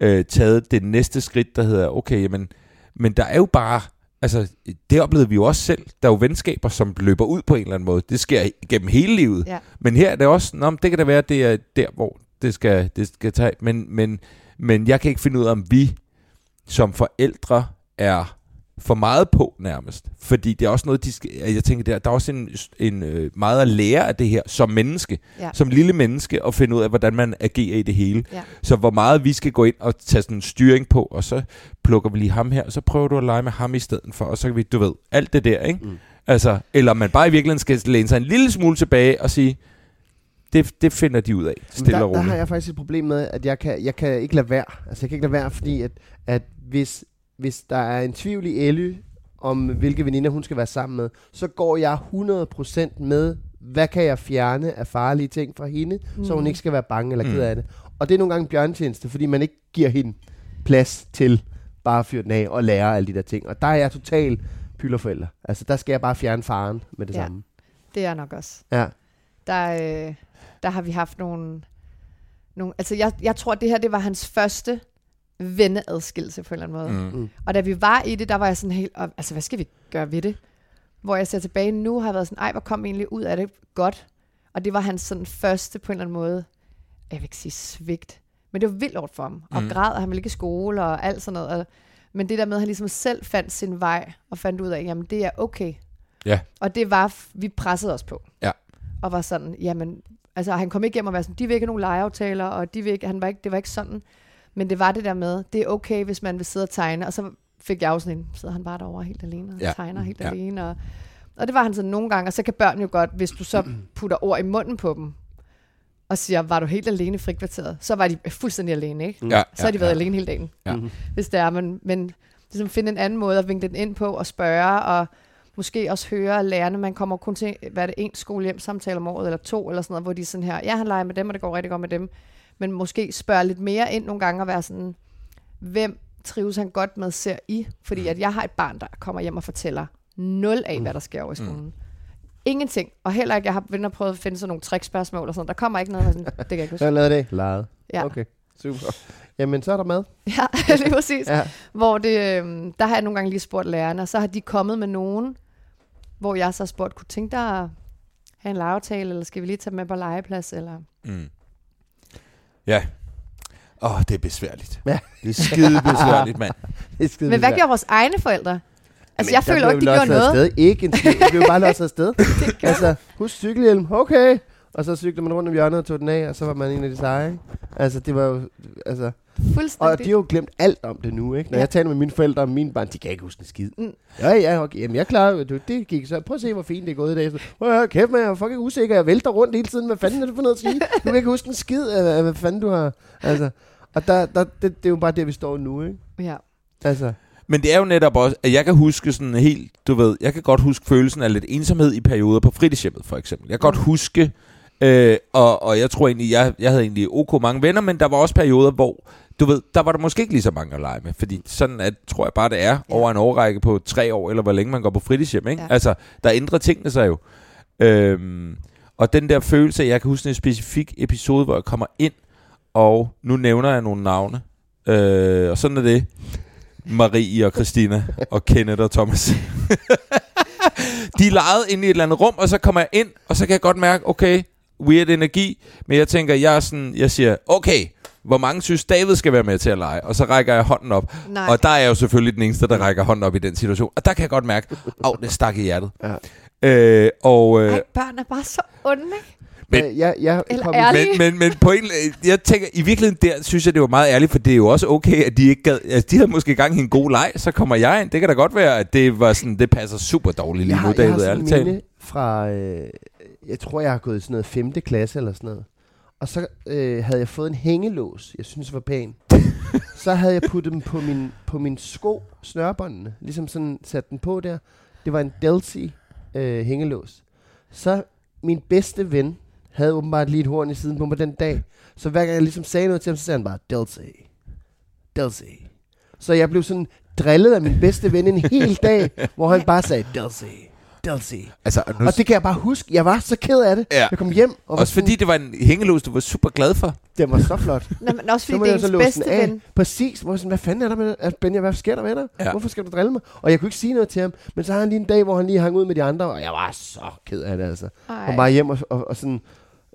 øh, taget det næste skridt, der hedder, okay, jamen, men der er jo bare, altså, det oplevede vi jo også selv, der er jo venskaber, som løber ud på en eller anden måde. Det sker gennem hele livet. Ja. Men her er det også, Nå, det kan da være, at det er der, hvor det skal, det skal tage. Men, men, men jeg kan ikke finde ud af, om vi som forældre er for meget på nærmest. Fordi det er også noget, de skal, jeg tænker, der, der er også en, en øh, meget at lære af det her som menneske, Ja. som lille menneske, og finde ud af, hvordan man agerer i det hele. Ja. Så hvor meget vi skal gå ind og tage sådan en styring på, og så plukker vi lige ham her, og så prøver du at lege med ham i stedet for, og så kan vi, du ved, alt det der, ikke? Mm. Altså, eller man bare i virkeligheden skal læne sig en lille smule tilbage og sige, det, det finder de ud af, stille der, og der roligt. har jeg faktisk et problem med, at jeg kan, jeg kan ikke lade være. Altså, jeg kan ikke lade være, fordi at, at hvis, hvis der er en tvivl i Elly, om hvilke veninder hun skal være sammen med, så går jeg 100% med, hvad kan jeg fjerne af farlige ting fra hende, mm. så hun Mm. ikke skal være bange eller ked Mm. af det. Og det er nogle gange en bjørntjeneste, fordi man ikke giver hende plads til bare at fyre den af og lære alle de der ting. Og der er jeg total pylderforælder. Altså, der skal jeg bare fjerne faren med det Ja. samme. Det er nok også. Ja. Der, øh, der har vi haft nogle... nogle altså, jeg, jeg tror, det her det var hans første venneadskillelse på en eller anden måde. Mm. Mm. Og da vi var i det, der var jeg sådan helt, "Og, altså hvad skal vi gøre ved det? Hvor jeg ser tilbage nu, har jeg været sådan, ej, hvor kom vi egentlig ud af det godt? Og det var hans sådan første på en eller anden måde, jeg vil ikke sige svigt, men det var vildt hårdt for ham. Og Mm. græd, og han ville ikke i skole og alt sådan noget. Og, men det der med, at han ligesom selv fandt sin vej, og fandt ud af, jamen det er okay. Ja. Og det var, vi pressede os på. Ja. Og var sådan, jamen, altså han kom ikke hjem og var sådan, de vil ikke have nogen legeaftaler, og de vil ikke, han var ikke, det var ikke sådan. Men det var det der med, det er okay, hvis man vil sidde og tegne. Og så fik jeg jo sådan en, sidder han bare derovre helt alene, og Ja. tegner helt Ja. alene. Og, og det var han sådan nogle gange, og så kan børn jo godt, hvis du så [CLEARS THROAT] putter ord i munden på dem, og siger, var du helt alene i frikvarteret? Så var de fuldstændig alene, ikke? Ja, Så har de ja, været ja. alene hele dagen. Ja. Hvis det er, men, men ligesom finde en anden måde at vinkle den ind på, og spørge, og måske også høre lærerne. Man kommer kun til, hvad er det, en skolehjem samtale om året, eller to, eller sådan noget, hvor de sådan her, ja, han leger med dem, og det går rigtig godt med dem. Men måske spørge lidt mere ind nogle gange, og være sådan, hvem trives han godt med, ser I? Fordi at jeg har et barn, der kommer hjem og fortæller nul af, hvad der sker over i skolen. Mm. Ingenting. Og heller ikke, jeg har venner prøvet at finde sådan nogle trickspørgsmål og sådan Der kommer ikke noget, sådan, det kan jeg ikke huske. jeg lavet det. Lejet. Ja. Okay, super. Jamen, så er der mad. Ja, [LAUGHS] er præcis. Ja. Hvor det, øh, der har jeg nogle gange lige spurgt lærerne, og så har de kommet med nogen, hvor jeg så har spurgt, kunne tænke dig at have en legeaftale, eller skal vi lige tage med på legeplads? Eller? Mm. Ja. Åh, oh, det er besværligt. Ja. Det er skide besværligt, mand. [LAUGHS] Det er skide Men hvad gjorde vores egne forældre? Altså, Jamen, jeg føler ikke, de gjorde noget. Afsted. Ikke en skid. Det blev bare losset afsted. [LAUGHS] altså, husk cykelhjelm. Okay. Og så cyklede man rundt om hjørnet og tog den af, og så var man en af de seje. Altså, det var jo... Altså, Fuldstændig. og de har jo glemt alt om det nu, ikke? Når Ja. jeg taler med mine forældre om mine børn, de kan ikke huske en skid. Mm. Ja, ja, okay. Jamen, jeg klarer jo, det, det gik så. Prøv at se, hvor fint det er gået i dag. Så, Åh, kæft, man, jeg er fucking usikker. Jeg vælter rundt hele tiden. Hvad fanden er det for noget at sige? Du kan ikke huske en skid hvad fanden du har. Altså, og der, der, det, det, er jo bare der, vi står nu, ikke? Ja. Altså, Men det er jo netop også, at jeg kan huske sådan helt, du ved, jeg kan godt huske følelsen af lidt ensomhed i perioder på fritidshjemmet, for eksempel. Jeg kan godt huske, øh, og, og jeg tror egentlig, jeg, jeg havde egentlig ok mange venner, men der var også perioder, hvor, du ved, der var der måske ikke lige så mange at lege med, fordi sådan at, tror jeg bare, det er over en årrække på tre år, eller hvor længe man går på fritidshjem, ikke? Ja. Altså, der ændrer tingene sig jo. Øhm, og den der følelse, jeg kan huske en specifik episode, hvor jeg kommer ind, og nu nævner jeg nogle navne, øh, og sådan er det. Marie og Christina og Kenneth og Thomas. [LAUGHS] de legede inde i et eller andet rum, og så kommer jeg ind, og så kan jeg godt mærke, okay, weird energi, men jeg tænker, jeg er sådan, jeg siger, okay, hvor mange synes David skal være med til at lege? Og så rækker jeg hånden op. Nej. Og der er jeg jo selvfølgelig den eneste, der rækker hånden op i den situation. Og der kan jeg godt mærke, at det stak i hjertet. Ja. Øh, og, øh, Ej, børn er bare så onde, ikke? Men- jeg, jeg Eller kom men, men, men på en, jeg tænker, i virkeligheden der, synes jeg, det var meget ærligt, for det er jo også okay, at de ikke gad, altså, de havde måske gang i en god leg, så kommer jeg ind. Det kan da godt være, at det var sådan, det passer super dårligt lige nu, har, jeg har David, sådan ærligt talt. minde fra, øh, jeg tror, jeg har gået i sådan noget 5. klasse eller sådan noget. Og så øh, havde jeg fået en hængelås, jeg synes var pæn. [LAUGHS] så havde jeg puttet dem på min, på min sko, snørbåndene, ligesom sådan sat den på der. Det var en Delty øh, hængelås. Så min bedste ven havde åbenbart lige et horn i siden på mig den dag. Så hver gang jeg ligesom sagde noget til ham, så sagde han bare, Delty, Delty. Så jeg blev sådan drillet af min bedste ven en hel dag, hvor han bare sagde, Delcy, Delcy. Altså, nu, Og det kan jeg bare huske. Jeg var så ked af det. Ja. Jeg kom hjem, og var også sådan, fordi det var en hængelås, du var super glad for. den var så flot. [LAUGHS] Nå, men også Så fordi det er ens bedste ven. Præcis. Hvor jeg sådan, hvad fanden er der med altså, Benja, hvad sker der med dig? Ja. Hvorfor skal du drille mig? Og jeg kunne ikke sige noget til ham. Men så har han lige en dag, hvor han lige hang ud med de andre, og jeg var så ked af det, altså. Ej. Og bare hjem og, og, og sådan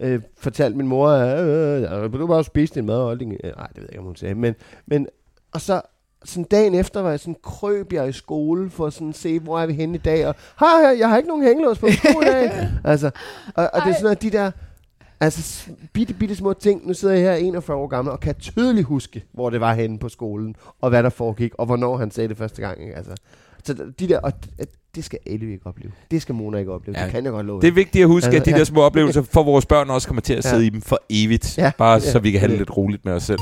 øh, fortalte min mor, øh, øh, øh, du bare spise din mad og. Øh, nej, det ved jeg ikke, om hun sagde. Men, men, og så sådan dagen efter var jeg sådan, krøb jeg i skole for at sådan se, hvor er vi henne i dag, og hej, jeg har ikke nogen hængelås på sko i dag. [LAUGHS] altså, og, og det er sådan noget, de der, altså bitte, bitte små ting. Nu sidder jeg her 41 år gammel, og kan tydeligt huske, hvor det var henne på skolen, og hvad der foregik, og hvornår han sagde det første gang. Ikke? Altså, så de der, og det skal Ellie ikke opleve. Det skal Mona ikke opleve. Ja, Ja, det kan jeg godt love. Det er vigtigt at huske, Altså, at de ja. der små [LAUGHS] oplevelser for vores børn også kommer til at Ja. sidde i dem for evigt. Ja. Bare Ja. så vi kan have det Ja. lidt roligt med os selv.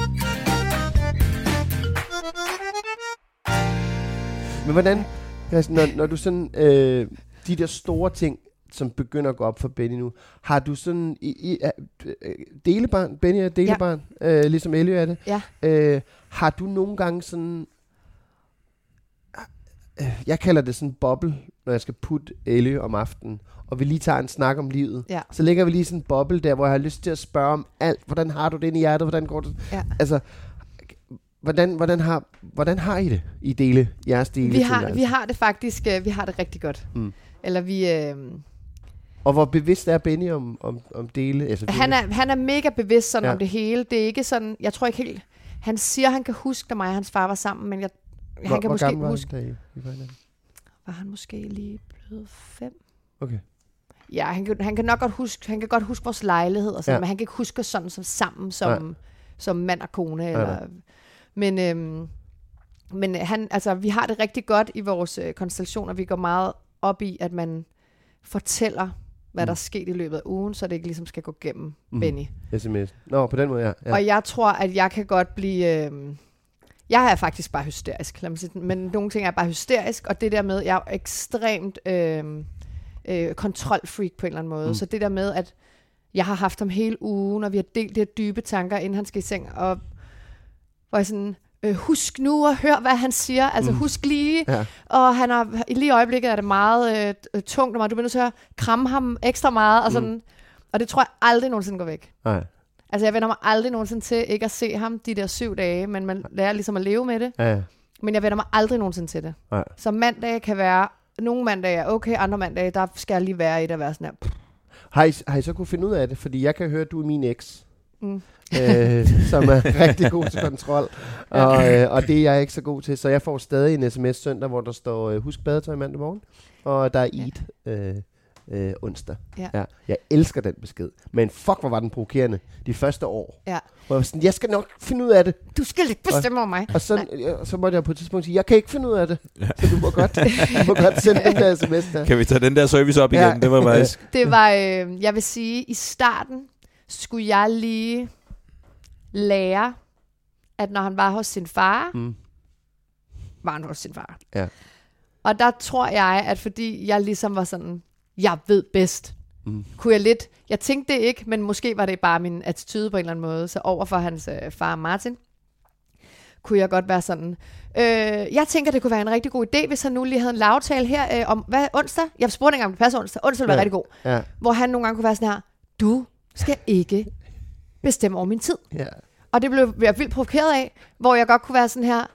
Men hvordan, altså, når, når du sådan, øh, de der store ting, som begynder at gå op for Benny nu, har du sådan, i, i, øh, delebarn, Benny er delebarn, ja. øh, ligesom Ellie er det, Ja. øh, har du nogle gange sådan, øh, jeg kalder det sådan boble, når jeg skal putte Ellie om aftenen, og vi lige tager en snak om livet. Ja. Så lægger vi lige sådan en boble der, hvor jeg har lyst til at spørge om alt. Hvordan har du det inde i hjertet? Hvordan går det? Ja. Altså, hvordan, hvordan, har, hvordan har I det i dele, jeres dele? Vi har, vi har det faktisk, øh, vi har det rigtig godt. Mm. Eller vi, øh, Og hvor bevidst er Benny om, om, om dele? Altså, Han er, han er mega bevidst sådan Ja. om det hele. Det er ikke sådan, jeg tror ikke helt, han siger, han kan huske, da mig og hans far var sammen, men jeg, hvor, han kan hvor måske var huske, han, da I, var var han måske lige blevet fem? Okay. Ja, han kan, han kan nok godt huske, han kan godt huske vores lejlighed og sådan, Ja. men han kan ikke huske os sådan som sammen som, som mand og kone. nej. Eller, men øhm, men han, altså, vi har det rigtig godt i vores øh, konstellationer. Vi går meget op i, at man fortæller, hvad Mm. der er sket i løbet af ugen, så det ikke ligesom skal gå gennem Mm. Benny. SMS. Nå, på den måde, ja. ja. Og jeg tror, at jeg kan godt blive... Øh, jeg er faktisk bare hysterisk, lad mig sige, men nogle ting er bare hysterisk, og det der med, jeg er ekstremt øh, øh, kontrolfreak på en eller anden måde. Mm. Så det der med, at jeg har haft ham hele ugen, og vi har delt de her dybe tanker, inden han skal i seng, og hvor jeg sådan, øh, husk nu at høre, hvad han siger, altså Mm. mm. husk lige, Ja. og han har, lige i øjeblikket er det meget øh, tungt, og meget, du bliver nødt til at kramme ham ekstra meget, og Mm. sådan, og det tror jeg aldrig nogensinde går væk. Nej. Altså, jeg vender mig aldrig nogensinde til ikke at se ham de der syv dage, men man lærer ligesom at leve med det. Ja, ja. Men jeg vender mig aldrig nogensinde til det. Nej. Så mandag kan være, nogle mandage er okay, andre mandage, der skal jeg lige være i det at være sådan her. Har, I, har I så kunne finde ud af det? Fordi jeg kan høre, at du er min eks. Mm. [LAUGHS] øh, som er [LAUGHS] rigtig god til kontrol. Og, øh, og det er jeg ikke så god til. Så jeg får stadig en sms søndag, hvor der står, øh, husk badetøj mandag morgen. Og der er Ja. eat øh, øh, onsdag. Ja. Ja. Jeg elsker den besked. Men fuck, hvor var den provokerende de første år. Ja. Hvor jeg, var sådan, jeg skal nok finde ud af det. Du skal ikke bestemme over mig. Og så, øh, så måtte jeg på et tidspunkt sige, jeg kan ikke finde ud af det. Så du må godt, du må godt sende den der sms der. Kan vi tage den der service op igen? Ja. Det var faktisk... Det var, øh, jeg vil sige, i starten skulle jeg lige lære, at når han var hos sin far, Mm. var han hos sin far. Ja. Og der tror jeg, at fordi jeg ligesom var sådan, jeg ved bedst, Mm. kunne jeg lidt, jeg tænkte det ikke, men måske var det bare min attitude på en eller anden måde, så over for hans øh, far Martin, kunne jeg godt være sådan, øh, jeg tænker, det kunne være en rigtig god idé, hvis han nu lige havde en lavtale her øh, om, hvad, onsdag? Jeg spurgte ikke, om det passer onsdag. Onsdag ville være Ja. rigtig god. Ja. Hvor han nogle gange kunne være sådan her, du skal ikke bestemme over min tid. Ja. Og det blev jeg vildt provokeret af, hvor jeg godt kunne være sådan her,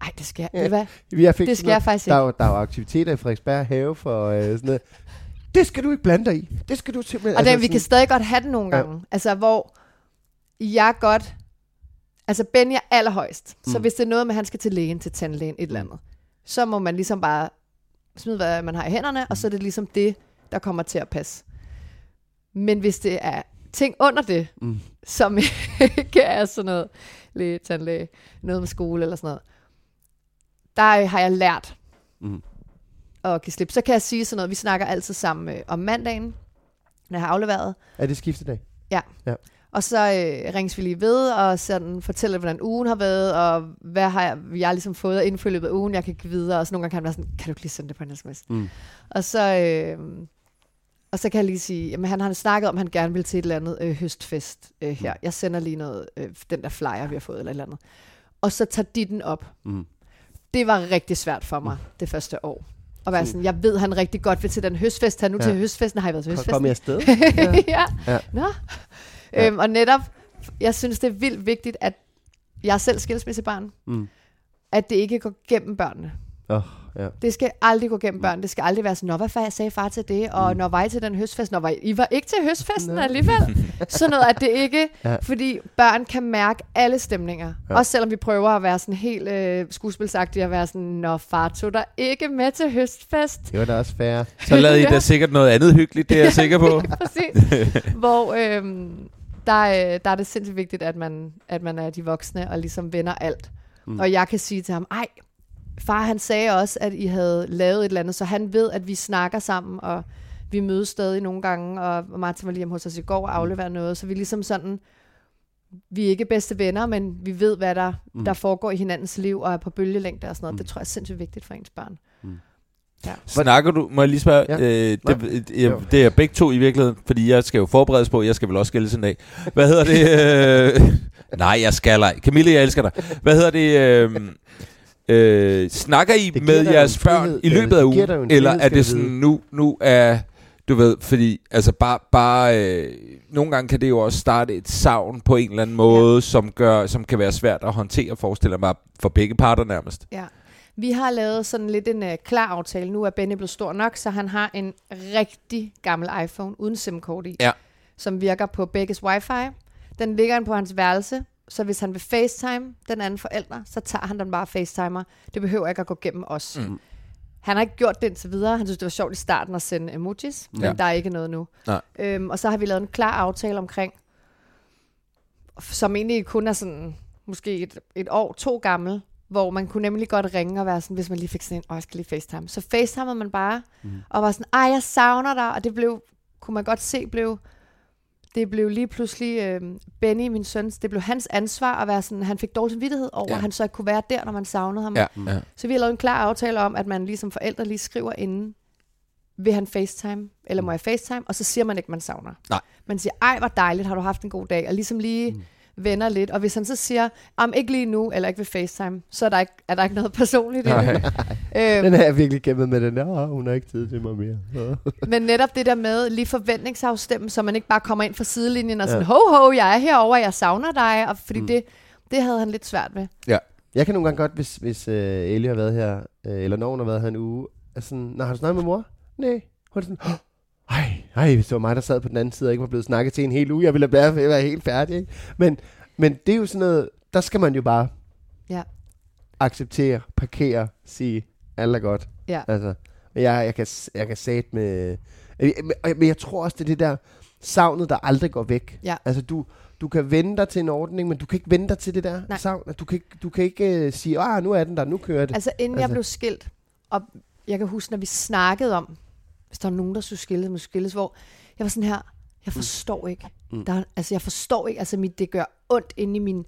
ej, det skal jeg, Ja. ja. hvad? Jeg fik Det sådan skal jeg faktisk der, ikke. der er jo aktiviteter i Frederiksberg have for øh, sådan noget. Det skal du ikke blande dig i. Det skal du simpelthen... Og det, vi kan stadig godt have det nogle Ja. gange. Altså, hvor jeg godt... Altså, Benny er allerhøjst. Mm. Så Mm. hvis det er noget med, at han skal til lægen, til tandlægen, et eller andet, så må man ligesom bare smide, hvad man har i hænderne, og så er det ligesom det, der kommer til at passe. Men hvis det er ting under det, Mm. som [LAUGHS] ikke er sådan noget læge, tandlæge, noget med skole eller sådan noget, der har jeg lært Mm. at give slip. Så kan jeg sige sådan noget, vi snakker altid sammen øh, om mandagen, når jeg har afleveret, Er det skiftedag? og så øh, ringes vi lige ved og sådan fortæller, hvordan ugen har været, og hvad har jeg, jeg har ligesom fået af info i løbet af ugen, jeg kan give videre. Og så nogle gange kan han være sådan, kan du ikke lige sende det på en sms? Mm. Og så, øh, og så kan jeg lige sige, jamen han har snakket om, at han gerne vil til et eller andet øh, høstfest øh, her. Jeg sender lige noget, øh, den der flyer, vi har fået, eller et eller andet. Og så tager de den op. Mm. Det var rigtig svært for mig det første år. Og være sådan, jeg ved, han rigtig godt vil til den høstfest. Han nu Ja. til høstfesten, har jeg været til høstfesten. Kom jeg afsted? [LAUGHS] ja. Ja. ja. Nå. Ja. Øhm, og netop, jeg synes, det er vildt vigtigt, at jeg er selv skilsmissebarn, Mm. at det ikke går gennem børnene. Oh, ja. Det skal aldrig gå gennem børn. Det skal aldrig være sådan, Nå, hvad far, sagde far til det? Og Mm. når var I til den høstfest? Når var I, I var ikke til høstfesten alligevel. [LAUGHS] Sådan noget, at det ikke... Ja. Fordi børn kan mærke alle stemninger. Ja. Også selvom vi prøver at være sådan helt øh, skuespilsagtige, at være sådan, Nå, far tog dig ikke med til høstfest. Det var da også fair. [LAUGHS] Så lavede I da sikkert noget andet hyggeligt, det er jeg sikker på. [LAUGHS] Præcis. Hvor øhm, der, øh, der er det sindssygt vigtigt, at man, at man er de voksne og ligesom vender alt. Mm. Og jeg kan sige til ham, ej, far han sagde også, at I havde lavet et eller andet, så han ved, at vi snakker sammen, og vi mødes stadig nogle gange, og Martin var lige hos os i går og afleverer noget, så vi er ligesom sådan, vi er ikke bedste venner, men vi ved, hvad der, Mm. mm. der foregår i hinandens liv, og er på bølgelængde og sådan noget. Mm. Mm. Det tror jeg er sindssygt vigtigt for ens børn. Snakker du, må jeg lige spørge, Ja. ja. øh, det, jeg, det er begge to i virkeligheden, fordi jeg skal jo forberedes på, jeg skal vel også skældes en dag. Hvad hedder det? Øh, [LAUGHS] nej, jeg skal ej. Camille, jeg elsker dig. Hvad hedder det? Øh, øh, snakker I Det med jeres børn frihed, i løbet øh, af ugen? en Eller frihed, er det sådan, nu, nu er, du ved, fordi, altså bare, bare øh, nogle gange kan det jo også starte et savn på en eller anden måde, ja. som, gør, som kan være svært at håndtere, forestiller mig, for begge parter nærmest. Ja. Vi har lavet sådan lidt en uh, klar aftale. Nu er Benny blevet stor nok, så han har en rigtig gammel iPhone uden SIM-kort i, Ja. som virker på begges wifi. Den ligger inde på hans værelse, så hvis han vil FaceTime den anden forælder, så tager han den bare FaceTimer. Det behøver ikke at gå gennem os. Mm. Han har ikke gjort det indtil videre. Han synes, det var sjovt i starten at sende emojis, men Ja. der er ikke noget nu. Nej. Øhm, og så har vi lavet en klar aftale omkring, som egentlig kun er sådan, måske et, et år, to gammel, hvor man kunne nemlig godt ringe og være sådan, hvis man lige fik sådan en, åh, jeg skal lige FaceTime. Så FaceTimede man bare, mm. og var sådan, ej, jeg savner dig, og det blev, kunne man godt se, blev, det blev lige pludselig øh, Benny, min søn, det blev hans ansvar at være sådan, han fik dårlig samvittighed over, Ja. at han så ikke kunne være der, når man savnede ham. Ja, ja. Så vi har lavet en klar aftale om, at man ligesom forældre lige skriver inden, vil han FaceTime, eller må jeg FaceTime? Og så siger man ikke, man savner. Nej. Man siger, ej, hvor dejligt, har du haft en god dag? Og ligesom lige mm. Vender lidt. Og hvis han så siger, om ikke lige nu, eller ikke vil FaceTime, så er der ikke, er der ikke noget personligt i det. [LAUGHS] Den Øhm, er jeg virkelig gemmet med den der, "Åh, hun har ikke tid til mig mere. [LAUGHS] men netop det der med lige forventningsafstemme, så man ikke bare kommer ind fra sidelinjen og sådan, ho ho, jeg er herover, jeg savner dig. Og fordi mm. det, det havde han lidt svært ved. Jeg kan nogle gange godt, hvis, hvis uh, Ellie har været her, uh, eller når hun har været her en uge, sådan, når har du snakket med mor? Nej. Hun er sådan, "Åh, ej, ej, hvis det var mig, der sad på den anden side og ikke var blevet snakket til en hel uge, jeg ville været, være helt færdig. Ikke? Men, men det er jo sådan noget, der skal man jo bare Ja. acceptere, parkere, sige, alt er godt. Ja. Altså, men jeg, jeg kan, jeg kan sat med... øh, Men, jeg tror også, det er det der savnet, der aldrig går væk. Ja. Altså, du, du kan vende dig til en ordning, men du kan ikke vende dig til det der Nej. savn. Du kan ikke, du kan ikke uh, sige, ah, nu er den der, nu kører det. Altså inden altså, jeg blev skilt, og jeg kan huske, når vi snakkede om, hvis der var nogen, der skulle skilles, må skilles, hvor jeg var sådan her, jeg forstår ikke. Mm. Der, er- altså jeg forstår ikke, altså mit, det gør ondt inde i min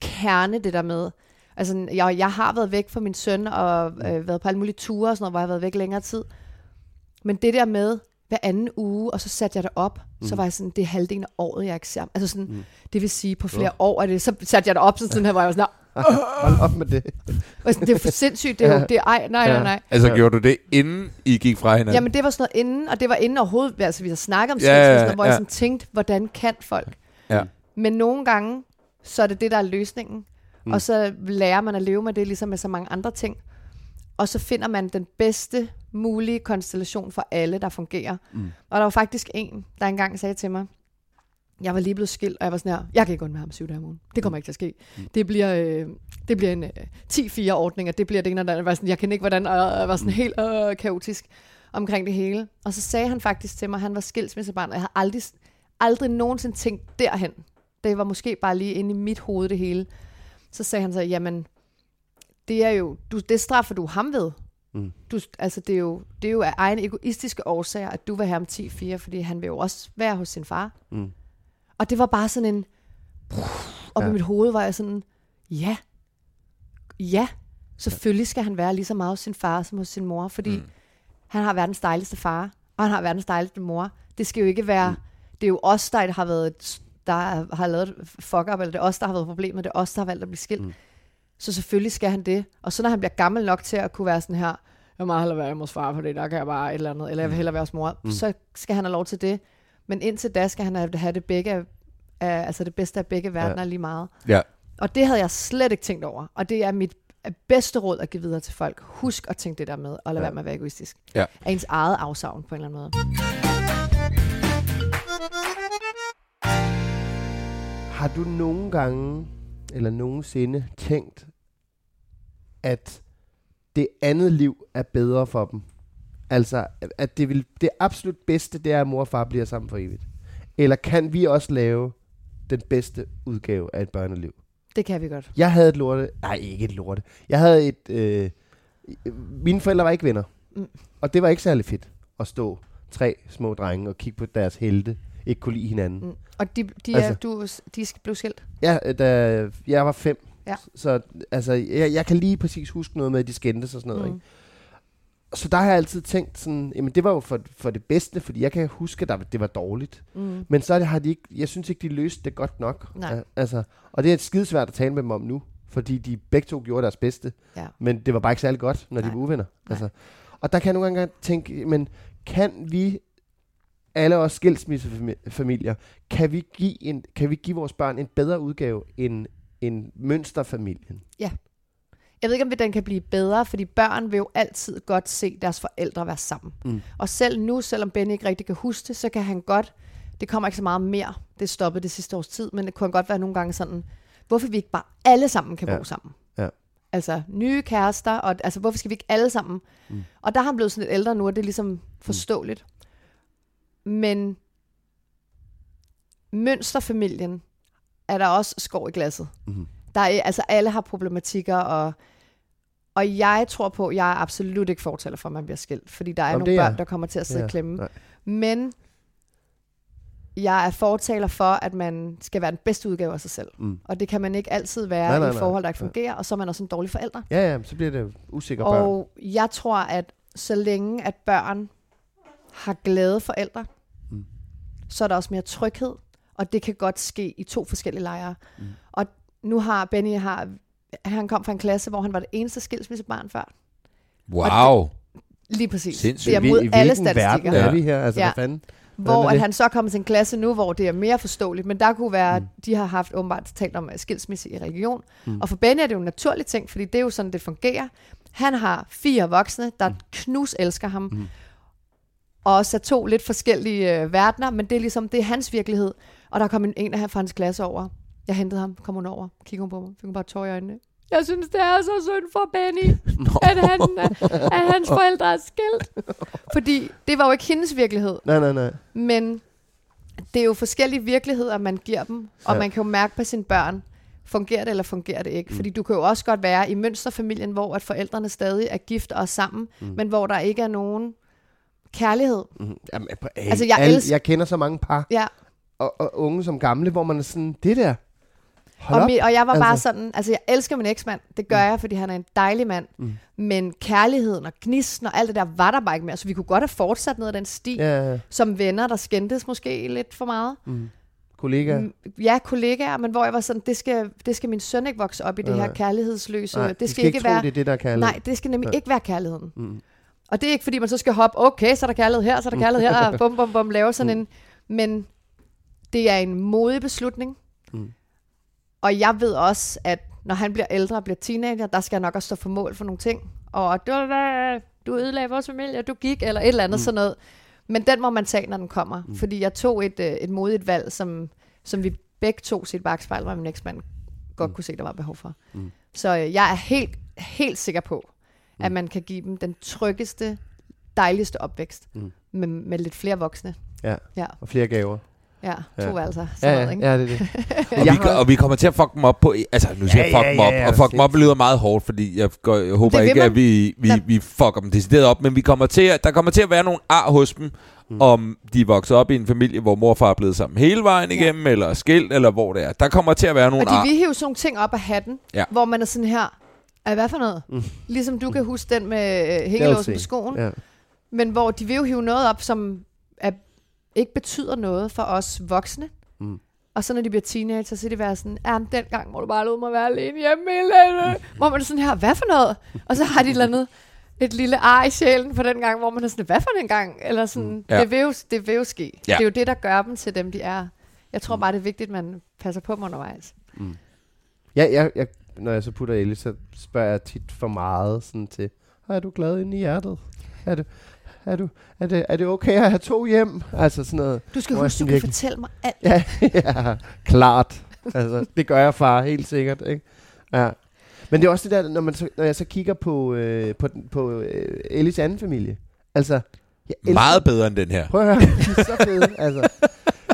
kerne, det der med, altså jeg, jeg har været væk fra min søn, og øh, været på alle mulige ture og sådan noget, hvor jeg har været væk længere tid. Men det der med, hver anden uge, og så satte jeg det op, mm. så var jeg sådan, det er halvdelen af året, jeg ikke ser. Altså sådan, mm. det vil sige, på flere år er det, så satte jeg det op, så sådan her, hvor jeg var sådan, [LAUGHS] Hold op med det. sådan, det er for sindssygt, det er jo, det er, ej, nej, nej, nej. Altså, gjorde du det, inden I gik fra hinanden? Jamen, det var sådan noget inden, og det var inden overhovedet, altså vi har snakket om Ja, sex, ja, ja, ja, hvor jeg sådan tænkte, hvordan kan folk? Ja. Men nogle gange, så er det det, der er løsningen. Mm. Og så lærer man at leve med det, ligesom med så mange andre ting. Og så finder man den bedste mulige konstellation for alle, der fungerer. Mm. Og der var faktisk en, der engang sagde til mig, jeg var lige blevet skilt, og jeg var sådan her, jeg kan ikke med ham syv dage om ugen. Det kommer ikke til at ske. Mm. Det bliver, øh, det bliver en øh, 10-4-ordning, og det bliver det ene og det andet. Jeg var sådan, jeg kan ikke, hvordan, og jeg var sådan helt øh, kaotisk omkring det hele. Og så sagde han faktisk til mig, at han var skilsmissebarn, og jeg har aldrig, aldrig nogensinde tænkt derhen. Det var måske bare lige inde i mit hoved det hele. Så sagde han så, jamen, det er jo, du, det straffer du ham ved. Mm. Du, altså, det er, jo, det er jo af egen egoistiske årsager, at du vil have ham 10-4, fordi han vil jo også være hos sin far. Mm. Og det var bare sådan en... Op Ja. i mit hoved var jeg sådan, ja, ja, selvfølgelig skal han være lige så meget hos sin far som hos sin mor, fordi mm. han har verdens dejligste far, og han har verdens dejligste mor. Det skal jo ikke være, mm. det er jo os, der har været, et- der har lavet et fuck up, eller det er os, der har været problemet, det er os, der har valgt at blive skilt. Mm. Så selvfølgelig skal han det. Og så når han bliver gammel nok til at kunne være sådan her, jeg vil meget hellere være hos far, for det der kan jeg bare et eller andet, eller jeg vil hellere være hos mor, mm. så skal han have lov til det. Men indtil da skal han have det begge, af, af- altså det bedste af begge verdener lige meget. Ja. Og det havde jeg slet ikke tænkt over. Og det er mit bedste råd at give videre til folk. Husk at tænke det der med, og lad ja. være med at være egoistisk. Ja. Af ens eget afsavn på en eller anden måde. Har du nogle gange, eller nogensinde, tænkt, at det andet liv er bedre for dem? Altså, at det, vil, det absolut bedste, det er, at mor og far bliver sammen for evigt. Eller kan vi også lave den bedste udgave af et børneliv? Det kan vi godt. Jeg havde et lorte... Nej, ikke et lorte. Jeg havde et... Øh, mine forældre var ikke venner. Mm. Og det var ikke særlig fedt at stå tre små drenge og kigge på deres helte. Ikke kunne lide hinanden. Mm. Og de, de, er, Altså- du, de skal blive skilt. Ja, da jeg var fem. Ja. Så altså, jeg, jeg kan lige præcis huske noget med, at de skændtes og sådan noget. Mm. Ikke? Så der har jeg altid tænkt sådan, jamen det var jo for, for det bedste, fordi jeg kan huske, at det var dårligt. Mm. Men så har de ikke, jeg synes ikke, de løste det godt nok. Nej. Al- Altså, og det er skidesvært at tale med dem om nu, fordi de begge to gjorde deres bedste. Ja. Men det var bare ikke særlig godt, når Nej. de var uvenner. Altså, og der kan jeg nogle gange tænke, men kan vi, alle os skilsmissefamilier, kan vi give, en, kan vi give vores børn en bedre udgave end, end mønsterfamilien? Jeg Jeg ved ikke, om den kan blive bedre, fordi børn vil jo altid godt se deres forældre være sammen. Mm. Og selv nu, selvom Benny ikke rigtig kan huske det, så kan han godt, det kommer ikke så meget mere, det stoppede det sidste års tid, men det kunne godt være nogle gange sådan, hvorfor vi ikke bare alle sammen kan Ja. bo sammen. Ja. Altså nye kærester, og altså hvorfor skal vi ikke alle sammen? Mm. Og der er han blevet sådan lidt ældre nu, og det er ligesom forståeligt. Mm. Men mønsterfamilien er der også skov i glasset. Mhm. Der er, altså alle har problematikker, og, og jeg tror på, jeg er absolut ikke fortæller for, at man bliver skilt, fordi der er Jamen, nogle er børn, der kommer til at sidde Ja, i klemme. nej. Men jeg er fortaler for, at man skal være den bedste udgave af sig selv. Mm. Og det kan man ikke altid være Nej, nej, i nej. forhold, der ikke fungerer, og så er man også en dårlig forælder. Ja, ja, så bliver det usikre børn. Og jeg tror, at så længe at børn har glade forældre, Mm. så er der også mere tryghed, og det kan godt ske i to forskellige lejre. Mm. Og nu har Benny, har, han kom fra en klasse, hvor han var det eneste skilsmissebarn før. Wow. Lige præcis. Sindssygt. Det er I, mod I alle hvilken verden statistikker. er vi her? Altså, Ja. hvad fanden? Hvor at det? han så er kommet til en klasse nu, hvor det er mere forståeligt, men der kunne være, Mm. mm. de har haft åbenbart talt om øh, skilsmisse i religion. Mm. Og for Benny er det jo en naturlig ting, fordi det er jo sådan, det fungerer. Han har fire voksne, der mm. knus elsker ham. Mm. Og også er to lidt forskellige øh, verdener, men det er ligesom, det er hans virkelighed. Og der kom en, en af ham fra hans klasse over. Jeg hentede ham, kom hun over, kiggede hun på mig, fik hun bare tår i øjnene. Jeg synes, det er så synd for Benny, at, han, at hans forældre er skilt. Fordi det var jo ikke hendes virkelighed. Nej, nej, nej. Men det er jo forskellige virkeligheder, man giver dem, og Ja. man kan jo mærke på sine børn, fungerer det eller fungerer det ikke. Mm. Fordi du kan jo også godt være i mønsterfamilien, hvor at forældrene stadig er gift og er sammen, mm. men hvor der ikke er nogen kærlighed. Mm. Jamen, hey, Altså, jeg jeg, alle, elsker- jeg kender så mange par, Ja, og, og unge som gamle, hvor man er sådan, det der, hold og, mi, og jeg var altså. bare sådan, altså jeg elsker min eksmand, det gør mm. jeg, fordi han er en dejlig mand, Mm. men kærligheden og gnisten og alt det der var der bare ikke mere, så vi kunne godt have fortsat ned ad den sti, ja. Ja, ja, som venner, der skændtes måske lidt for meget. mm. kollega. Mm, Ja, kollegaer, men hvor jeg var sådan, det skal, det skal min søn ikke vokse op i det Nej, her kærlighedsløse. Nej, det de skal, ikke tro, være... det er det, der er kærlighed. Nej, det skal nemlig Nej. ikke være kærligheden. Mm. Og det er ikke, fordi man så skal hoppe, okay, så er der kærlighed her, så er der kærlighed her, og bum, bum, bum, lave sådan en... Men det er en modig beslutning. Mm. Og jeg ved også, at når han bliver ældre og bliver teenager, der skal jeg nok også stå for mål for nogle ting. Og du, du ødelagde vores familie, du gik, eller et eller andet mm. sådan noget. Men den må man tage, når den kommer. Mm. Fordi jeg tog et, øh, et modigt valg, som, som vi begge to sit bagspejl, hvor min eksmand godt Mm. kunne se, der var behov for. Mm. Så øh, jeg er helt, helt sikker på, at man kan give dem den tryggeste, dejligste opvækst. Mm. Med, med lidt flere voksne. Ja, Ja, og flere gaver. Ja to Ja. værelser. Ja, Sådan ja, noget, ikke? ja, det er det. [LAUGHS] Og, vi, og vi kommer til at fuck dem op på... Altså, nu siger Ja, jeg fuck ja, dem op. ja, ja, og fuck dem op lyder meget hårdt, fordi jeg, går, jeg håber ikke, man. at vi, vi, vi fucker dem decideret op. Men vi kommer til at, der kommer til at være nogle ar hos dem, Mm. om de er vokset op i en familie, hvor mor og far er blevet sammen hele vejen Ja. igennem, eller skilt, eller hvor det er. Der kommer til at være nogle Og de ar. vil hive sådan nogle ting op af hatten, Ja. hvor man er sådan her, "Ej, hvad for noget? Mm. Ligesom du kan huske den med øh, hængelåsen på skoen. Ja. Men hvor de vil jo hive noget op, som er, ikke betyder noget for os voksne. Mm. Og så når de bliver teenager, så er de være sådan, ja, men dengang må du bare lade mig være alene hjemme hele dagen." [LAUGHS] Hvor man er sådan her, hvad for noget? Og så har de et eller andet, et lille ar i sjælen på den gang, hvor man er sådan, hvad for en gang? Eller sådan, mm. Ja. det, vil jo, det vil jo ske. Ja. Det er jo det, der gør dem til dem, de er. Jeg tror bare, det er vigtigt, at man passer på dem undervejs. Ja, jeg, jeg, når jeg så putter el i, så spørger jeg tit for meget sådan til, er du glad inde i hjertet? Er du, er, du, er, det, er det okay at have to hjem? Altså sådan noget. Du skal huske, du kan virkelig- fortælle mig alt. Ja, [LAUGHS] ja klart. Altså, det gør jeg far, helt sikkert. Ikke? Ja. Men det er også det der, når, man så, når jeg så kigger på, øh, på, den, på øh, Ellis anden familie. Altså, jeg elsker, Meget bedre end den her. Prøv at høre, de er så fede. altså.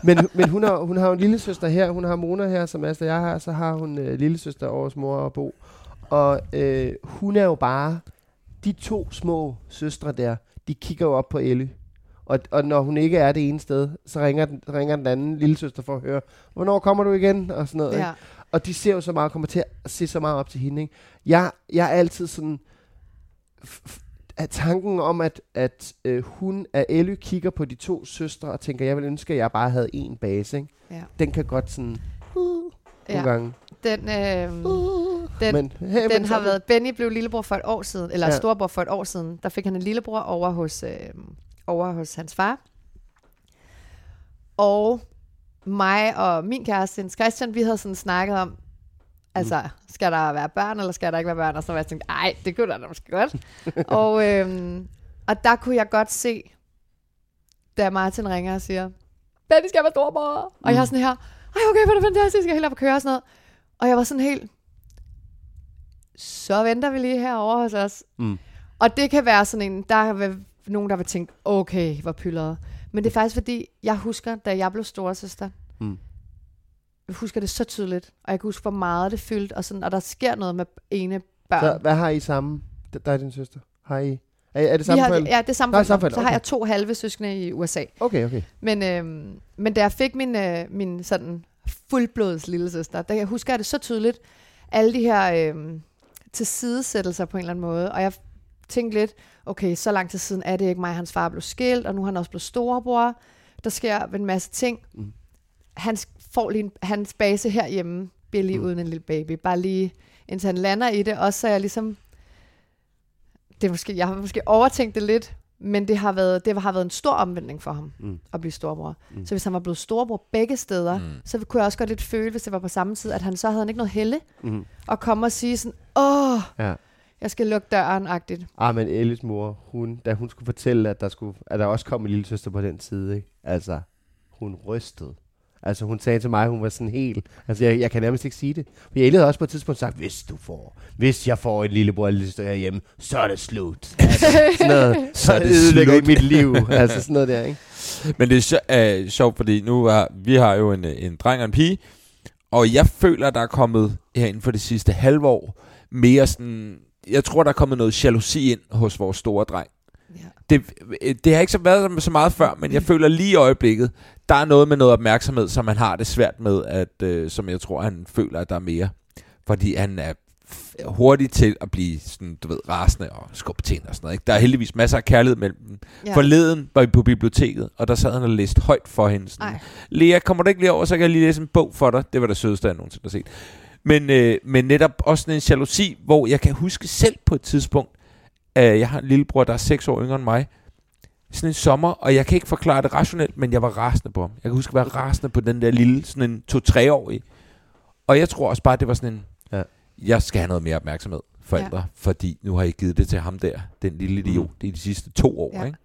Men, men hun, har, hun har jo en lille søster her, hun har Mona her, som Asta jeg har, så har hun øh, lille søster over mor og Bo. Og øh, hun er jo bare, de to små søstre der, de kigger jo op på Elly. Og, og når hun ikke er det ene sted, så ringer den, ringer den anden lille søster for at høre, hvornår kommer du igen? Og sådan noget. Ikke? Ja. Og de ser jo så meget, kommer til at se så meget op til hende. Ikke? Jeg, jeg er altid sådan, at tanken om, at, at øh, hun, at Elly kigger på de to søstre og tænker, jeg vil ønske, at jeg bare havde en base. Ikke? Ja. Den kan godt sådan, uh, Ja. nogle gange. Den, øh, Uh, den, men, hey, den men har været, Benny blev lillebror for et år siden, eller Ja. storebror for et år siden. Der fik han en lillebror over hos, øh, over hos hans far. Og mig og min kæreste, Jens Christian, vi havde sådan snakket om, Altså, skal der være børn, eller skal der ikke være børn? Og så var jeg tænkt, ej, det kunne der da måske godt. [LAUGHS] og, øhm, og der kunne jeg godt se, da Martin ringer og siger, Betty skal være stormor. Og jeg er sådan her, ej okay, hvor er det fantastisk, jeg er helt op at køre og sådan noget. Og jeg var sådan helt, så venter vi lige herovre hos os. Mm. Og det kan være sådan en, der vil nogen, der vil tænke, okay, hvor pyldret. Men det er faktisk fordi, jeg husker, da jeg blev storesøster, Mm. jeg husker det så tydeligt, og jeg kan huske, hvor meget det fyldte, og, sådan, og der sker noget med ene børn. Så hvad har I sammen? Dig og din søster? Har I? Er, er det samme har, forældre? ja, det er samme Nej, forældre. samme forældre, Så har jeg to halve søskende i USA. Okay, okay. Men, øhm, men da jeg fik min, øh, min sådan fuldblods lille søster, der jeg husker det så tydeligt, alle de her øhm, tilsidesættelser på en eller anden måde, og jeg tænkte lidt, okay, så lang tid siden er det ikke mig, hans far blev skilt, og nu er han også blevet storebror. Der sker en masse ting. Mm. Han får lige en, hans base herhjemme, bliver lige mm. uden en lille baby. Bare lige indtil han lander i det. Også så jeg ligesom, det er måske, jeg har måske overtænkt det lidt, men det har været, det har været en stor omvendning for ham Mm. at blive storebror. Mm. Så hvis han var blevet storebror begge steder, Mm. mm. så kunne jeg også godt lidt føle, hvis det var på samme tid, at han så havde han ikke noget helle Mm. at komme og sige sådan, åh, Ja. jeg skal lukke døren-agtigt. Ah, men Ellis mor, hun, da hun skulle fortælle, at der, skulle, at der også kom en lille søster på den side, ikke? Altså, hun rystede. Altså, hun sagde til mig, hun var sådan helt... Altså, jeg, jeg kan nærmest ikke sige det. For jeg havde også på et tidspunkt sagt, hvis du får... Hvis jeg får en lillebror eller lillebror herhjemme, så er det slut. Altså, sådan noget, [LAUGHS] så er det ødelægger slut. mit liv. [LAUGHS] Altså, sådan noget der, ikke? Men det er sjo- øh, sjovt, fordi nu har vi har jo en, en dreng og en pige, og jeg føler, der er kommet her inden for det sidste halve år mere sådan... Jeg tror, der er kommet noget jalousi ind hos vores store dreng. Ja. Det, øh, det har ikke så været så meget før, men jeg føler lige i øjeblikket, der er noget med noget opmærksomhed, som han har det svært med, at, øh, som jeg tror, han føler, at der er mere. Fordi han er hurtig til at blive sådan, du ved, rasende og skubbe til og sådan noget. Ikke? Der er heldigvis masser af kærlighed mellem dem. Ja. Forleden var vi på biblioteket, og der sad han og læste højt for hende. Sådan, Ej. Lea, kommer du ikke lige over, så kan jeg lige læse en bog for dig. Det var det sødeste, jeg nogensinde har set. Men, øh, men netop også en jalousi, hvor jeg kan huske selv på et tidspunkt, at jeg har en lillebror, der er seks år yngre end mig, sådan en sommer, og jeg kan ikke forklare det rationelt, men jeg var rasende på ham. Jeg kan huske at være rasende på den der lille, sådan en to-treårige. Og jeg tror også bare, det var sådan en, Ja. jeg skal have noget mere opmærksomhed, forældre, ja. fordi nu har I givet det til ham der, den lille idiot, Mm. det er de sidste to år, Ja. ikke?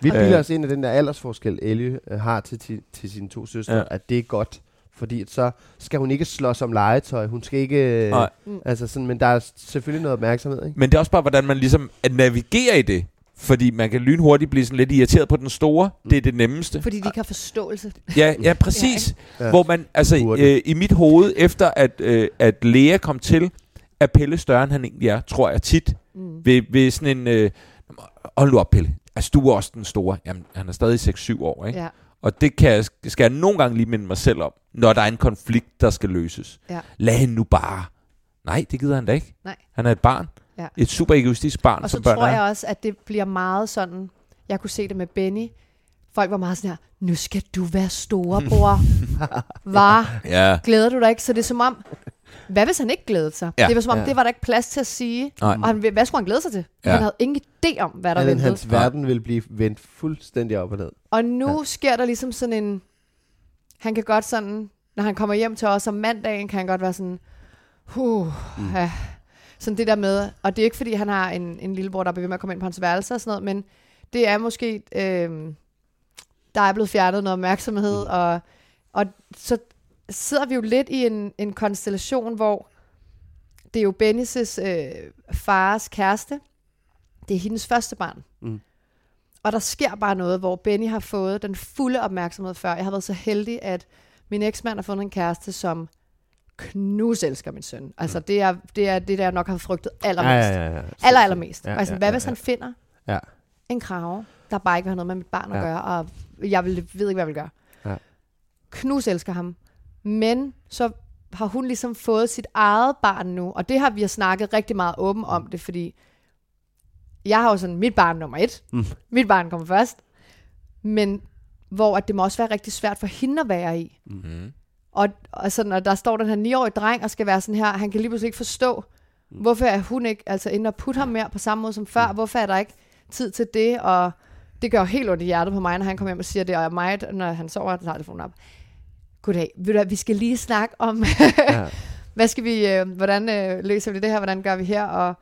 Vi Øh. bilder os ind af den der aldersforskel, Ellie øh, har til, til, til sine to søstre. Ja. at det er godt. Fordi så skal hun ikke slås om legetøj. Hun skal ikke... Øh, Nej. Mm. altså sådan, men der er selvfølgelig noget opmærksomhed, ikke? Men det er også bare, hvordan man ligesom at navigere i det. Fordi man kan lynhurtigt blive sådan lidt irriteret på den store. Mm. Det er det nemmeste. Fordi de ikke har forståelse. Ja, ja præcis. Ja. Hvor man, altså øh, i mit hoved, efter at, øh, at Lea kom til, er Pelle større, end han egentlig er, tror jeg tit. Mm. Ved, ved sådan en, øh, hold nu op Pelle, altså du er også den store. Jamen, han er stadig 6-7 år, ikke? Ja. Og det kan jeg, skal jeg nogle gange lige minde mig selv om, når der er en konflikt, der skal løses. Ja. Lad hende nu bare. Nej, det gider han da ikke. Nej. Han er et barn. Ja. Et super egoistisk barn, Og så som børn tror er. jeg også, at det bliver meget sådan, jeg kunne se det med Benny, folk var meget sådan her, nu skal du være storebror. [LAUGHS] Var, Ja. glæder du dig ikke? Så det er som om, hvad hvis han ikke glædede sig? Ja. Det var som om, Ja. det var der ikke plads til at sige. Nej. Og han, hvad skulle han glæde sig til? Ja. Han havde ingen idé om, hvad der Men ventede. hans verden vil blive vendt fuldstændig op og ned. Og nu Ja. ja. sker der ligesom sådan en... Han kan godt sådan... Når han kommer hjem til os om mandagen, kan han godt være sådan... Huh, mm. ja. Sådan det der med... Og det er ikke, fordi han har en, en lillebror, der bliver ved med at komme ind på hans værelse og sådan noget, men det er måske... Øh, der er blevet fjernet noget opmærksomhed, mm. og, og så sidder vi jo lidt i en, en konstellation, hvor det er jo Bennys' øh, fars kæreste. Det er hendes første barn. Mm. Og der sker bare noget, hvor Benny har fået den fulde opmærksomhed før. Jeg har været så heldig, at min eksmand har fundet en kæreste, som knuselsker min søn. Altså, det er det, er det der, jeg nok har frygtet allermest. ja, ja. Aller, allermest. Ja, Ja, altså, ja, hvad ja, hvis ja. han finder Ja. en krave, der bare ikke vil have noget med mit barn at Ja. gøre, og jeg vil, ved ikke, hvad jeg vil gøre. Ja. Knus elsker ham. Men så har hun ligesom fået sit eget barn nu, og det har vi snakket rigtig meget åben om det, fordi jeg har jo sådan mit barn nummer et. Mm. Mit barn kommer først. Men hvor at det må også være rigtig svært for hende at være i. Mm. Og, og sådan, og der står den her 9-årige dreng og skal være sådan her, han kan lige pludselig ikke forstå, hvorfor er hun ikke altså inde og putte ham mere på samme måde som før, hvorfor er der ikke tid til det, og det gør jo helt ondt i hjertet på mig, når han kommer hjem og siger det, og mig, når han sover, og tager telefonen op. Goddag, ved du vi skal lige snakke om, Ja. [LAUGHS] hvad skal vi, øh, hvordan øh, løser vi det her, hvordan gør vi her, og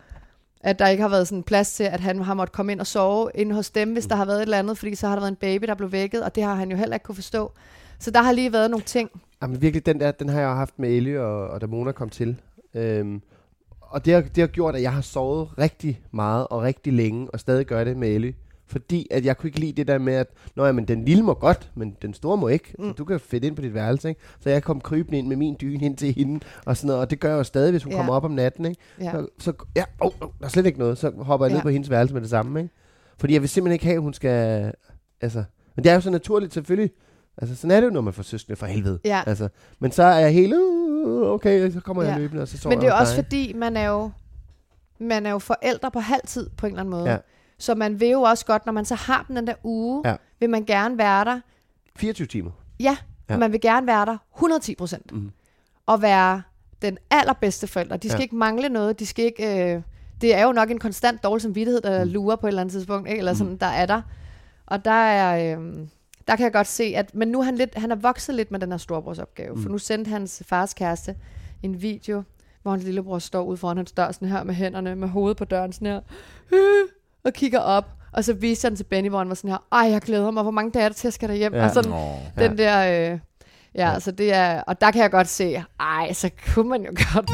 at der ikke har været sådan plads til, at han har måttet komme ind og sove inde hos dem, hvis der har været et eller andet, fordi så har der været en baby, der blev vækket, og det har han jo heller ikke kunne forstå. Så der har lige været nogle ting. Jamen virkelig, den der, den har jeg haft med Ellie og, og da Mona kom til. Øhm, og det har, det har gjort, at jeg har sovet rigtig meget og rigtig længe, og stadig gør det med Ellie. Fordi at jeg kunne ikke lide det der med, at Nå, ja, men den lille må godt, men den store må ikke. Mm. Så du kan fedt ind på dit værelse, ikke? Så jeg kom krybende ind med min dyne ind til hende, og sådan noget. Og det gør jeg jo stadig, hvis hun Ja. kommer op om natten, ikke? Ja. Så, så ja, oh, oh, der er slet ikke noget. Så hopper jeg ned Ja. på hendes værelse med det samme, ikke? Fordi jeg vil simpelthen ikke have, at hun skal... Altså, men det er jo så naturligt, selvfølgelig. Altså, sådan er det jo, når man får søskende for helvede. Ja. Altså, men så er jeg helt, uh, okay, så kommer jeg Ja. løbende, og så sover Men det er jeg jo også dig. fordi, man er jo, man er jo forældre på halv tid på en eller anden måde. Ja. Så man vil jo også godt, når man så har den den der uge, Ja. vil man gerne være der. 24 timer. Ja, Ja. man vil gerne være der 110 procent. Mhm. Og være den allerbedste forælder. De skal Ja. ikke mangle noget. De skal ikke... Øh, det er jo nok en konstant dårlig samvittighed, der lurer på et eller andet tidspunkt. Ikke? Eller sådan, der er der. Og der er... Øh, der kan jeg godt se, at... Men nu er han, lidt, han er vokset lidt med den her storebrorsopgave. For nu sendte hans fars kæreste en video, hvor hans lillebror står ude foran hans dør sådan her med hænderne, med hovedet på døren sådan her, og kigger op. Og så viser han til Benny, hvor han var sådan her, ej, jeg glæder mig, hvor mange dage er det til, jeg skal derhjem? Ja. Og sådan, Nå. den der... Øh, ja, ja, så det er... Og der kan jeg godt se, ej, så kunne man jo godt...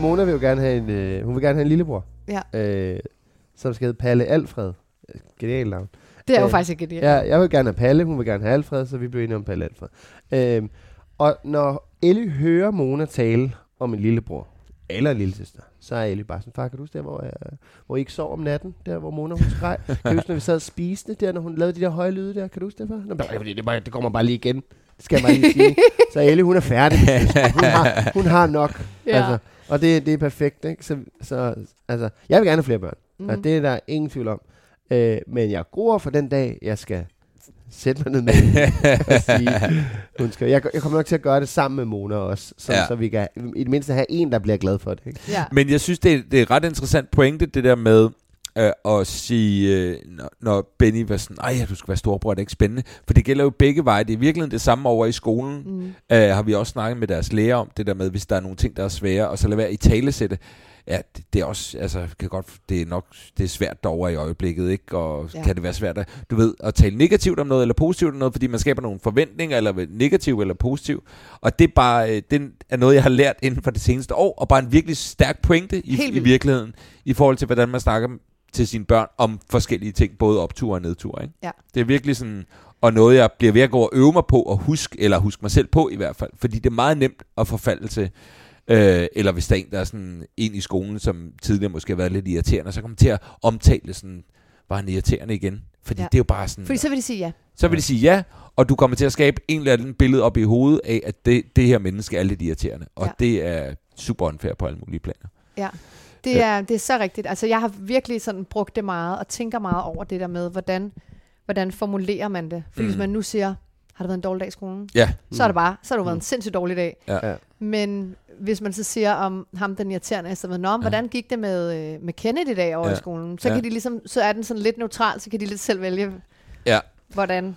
Mona vil jo gerne have en, øh, hun vil gerne have en lillebror, Ja, øh, som skal hedde Palle Alfred. Øh, Genial navn. det er jo Øh, faktisk ikke det. Ja, jeg vil gerne have Palle, hun vil gerne have Alfred, så vi blev enige om Palle Alfred. Øhm, og når Ellie hører Mona tale om en lillebror, eller en lillesøster, så er Ellie bare sådan, far, kan du huske der, hvor, jeg, hvor I ikke sov om natten, der hvor Mona hun skreg? [LAUGHS] kan du huske, når vi sad og spiste, der når hun lavede de der høje lyde der? Kan du huske det, far? Nå, men det, det, bare- det kommer bare lige igen. Det skal jeg bare lige sige. så Ellie, hun er færdig søster. hun, har, hun har nok. Ja. Altså, og det, det er perfekt, ikke? Så, så, altså, jeg vil gerne have flere børn. Mm. Mm. Og det er der ingen tvivl om. Øh, men jeg gruer for den dag, jeg skal sætte mig ned med hende og [LAUGHS] sige, hun skal, jeg, jeg kommer nok til at gøre det sammen med Mona også, så, Ja. så vi kan i det mindste have en, der bliver glad for det. Ikke? ja. Men jeg synes, det er, det er et ret interessant pointe, det der med øh, at sige, øh, når, når Benny var sådan, ej, du skal være storbror, det er ikke spændende. For det gælder jo begge veje. Det er virkelig det samme over i skolen. Mm. Øh, har vi også snakket med deres lærer om, det der med, hvis der er nogle ting, der er svære, og så lade være i talesætte. Ja, det, det er også, altså, kan godt, det er nok, det er svært derovre i øjeblikket, ikke? Og ja. Kan det være svært at, du ved, at tale negativt om noget, eller positivt om noget, fordi man skaber nogle forventninger, eller negativ eller positiv. Og det er bare, øh, det er noget, jeg har lært inden for det seneste år, og bare en virkelig stærk pointe i, i virkeligheden, i forhold til, hvordan man snakker til sine børn om forskellige ting, både optur og nedtur, ikke? Ja. Det er virkelig sådan, og noget, jeg bliver ved at gå og øve mig på at huske, eller huske mig selv på i hvert fald, fordi det er meget nemt at forfalde til, øh, eller hvis der er en, der er sådan en i skolen, som tidligere måske har været lidt irriterende, så kommer til at omtale sådan, var han irriterende igen? Fordi ja. Ja. det er jo bare sådan, Fordi så vil de sige ja. så vil de sige ja, og du kommer til at skabe en eller anden billede op i hovedet af, at det, det her menneske er lidt irriterende, og Ja. det er super unfair på alle mulige planer. Ja, det er, det er så rigtigt. Altså, jeg har virkelig sådan brugt det meget, og tænker meget over det der med, hvordan, hvordan formulerer man det. Fordi mm. hvis man nu siger, har det været en dårlig dag i skolen? Ja, Så er det bare, så har det været en sindssygt dårlig dag. Ja. Ja. Men hvis man så siger om ham, den irriterende, så ved, Nå, hvordan gik det med, øh, med Kenneth i dag over Ja. i skolen? Så, Ja. kan de ligesom, så er den sådan lidt neutral, så kan de lidt selv vælge, ja. hvordan.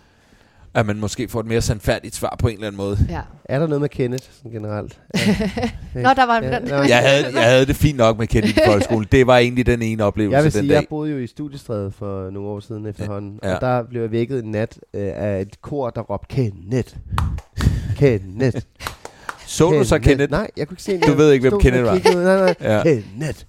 At man måske får et mere sandfærdigt svar på en eller anden måde. Ja. Er der noget med Kenneth sådan generelt? [LAUGHS] Ja. Nå, der var Ja, den. Jeg havde, jeg havde det fint nok med Kennedy i [LAUGHS] folkeskolen. Det var egentlig den ene oplevelse Jeg vil den sige, dag. jeg boede jo i studiestrædet for nogle år siden efterhånden, Ja. og der blev jeg vækket en nat øh, af et kor, der råbte Kenneth. Kenneth. Så du så Kenneth? Nej, jeg kunne ikke se. Du ved ikke, hvem Kenneth var? Nej, nej. Ja. Kenneth.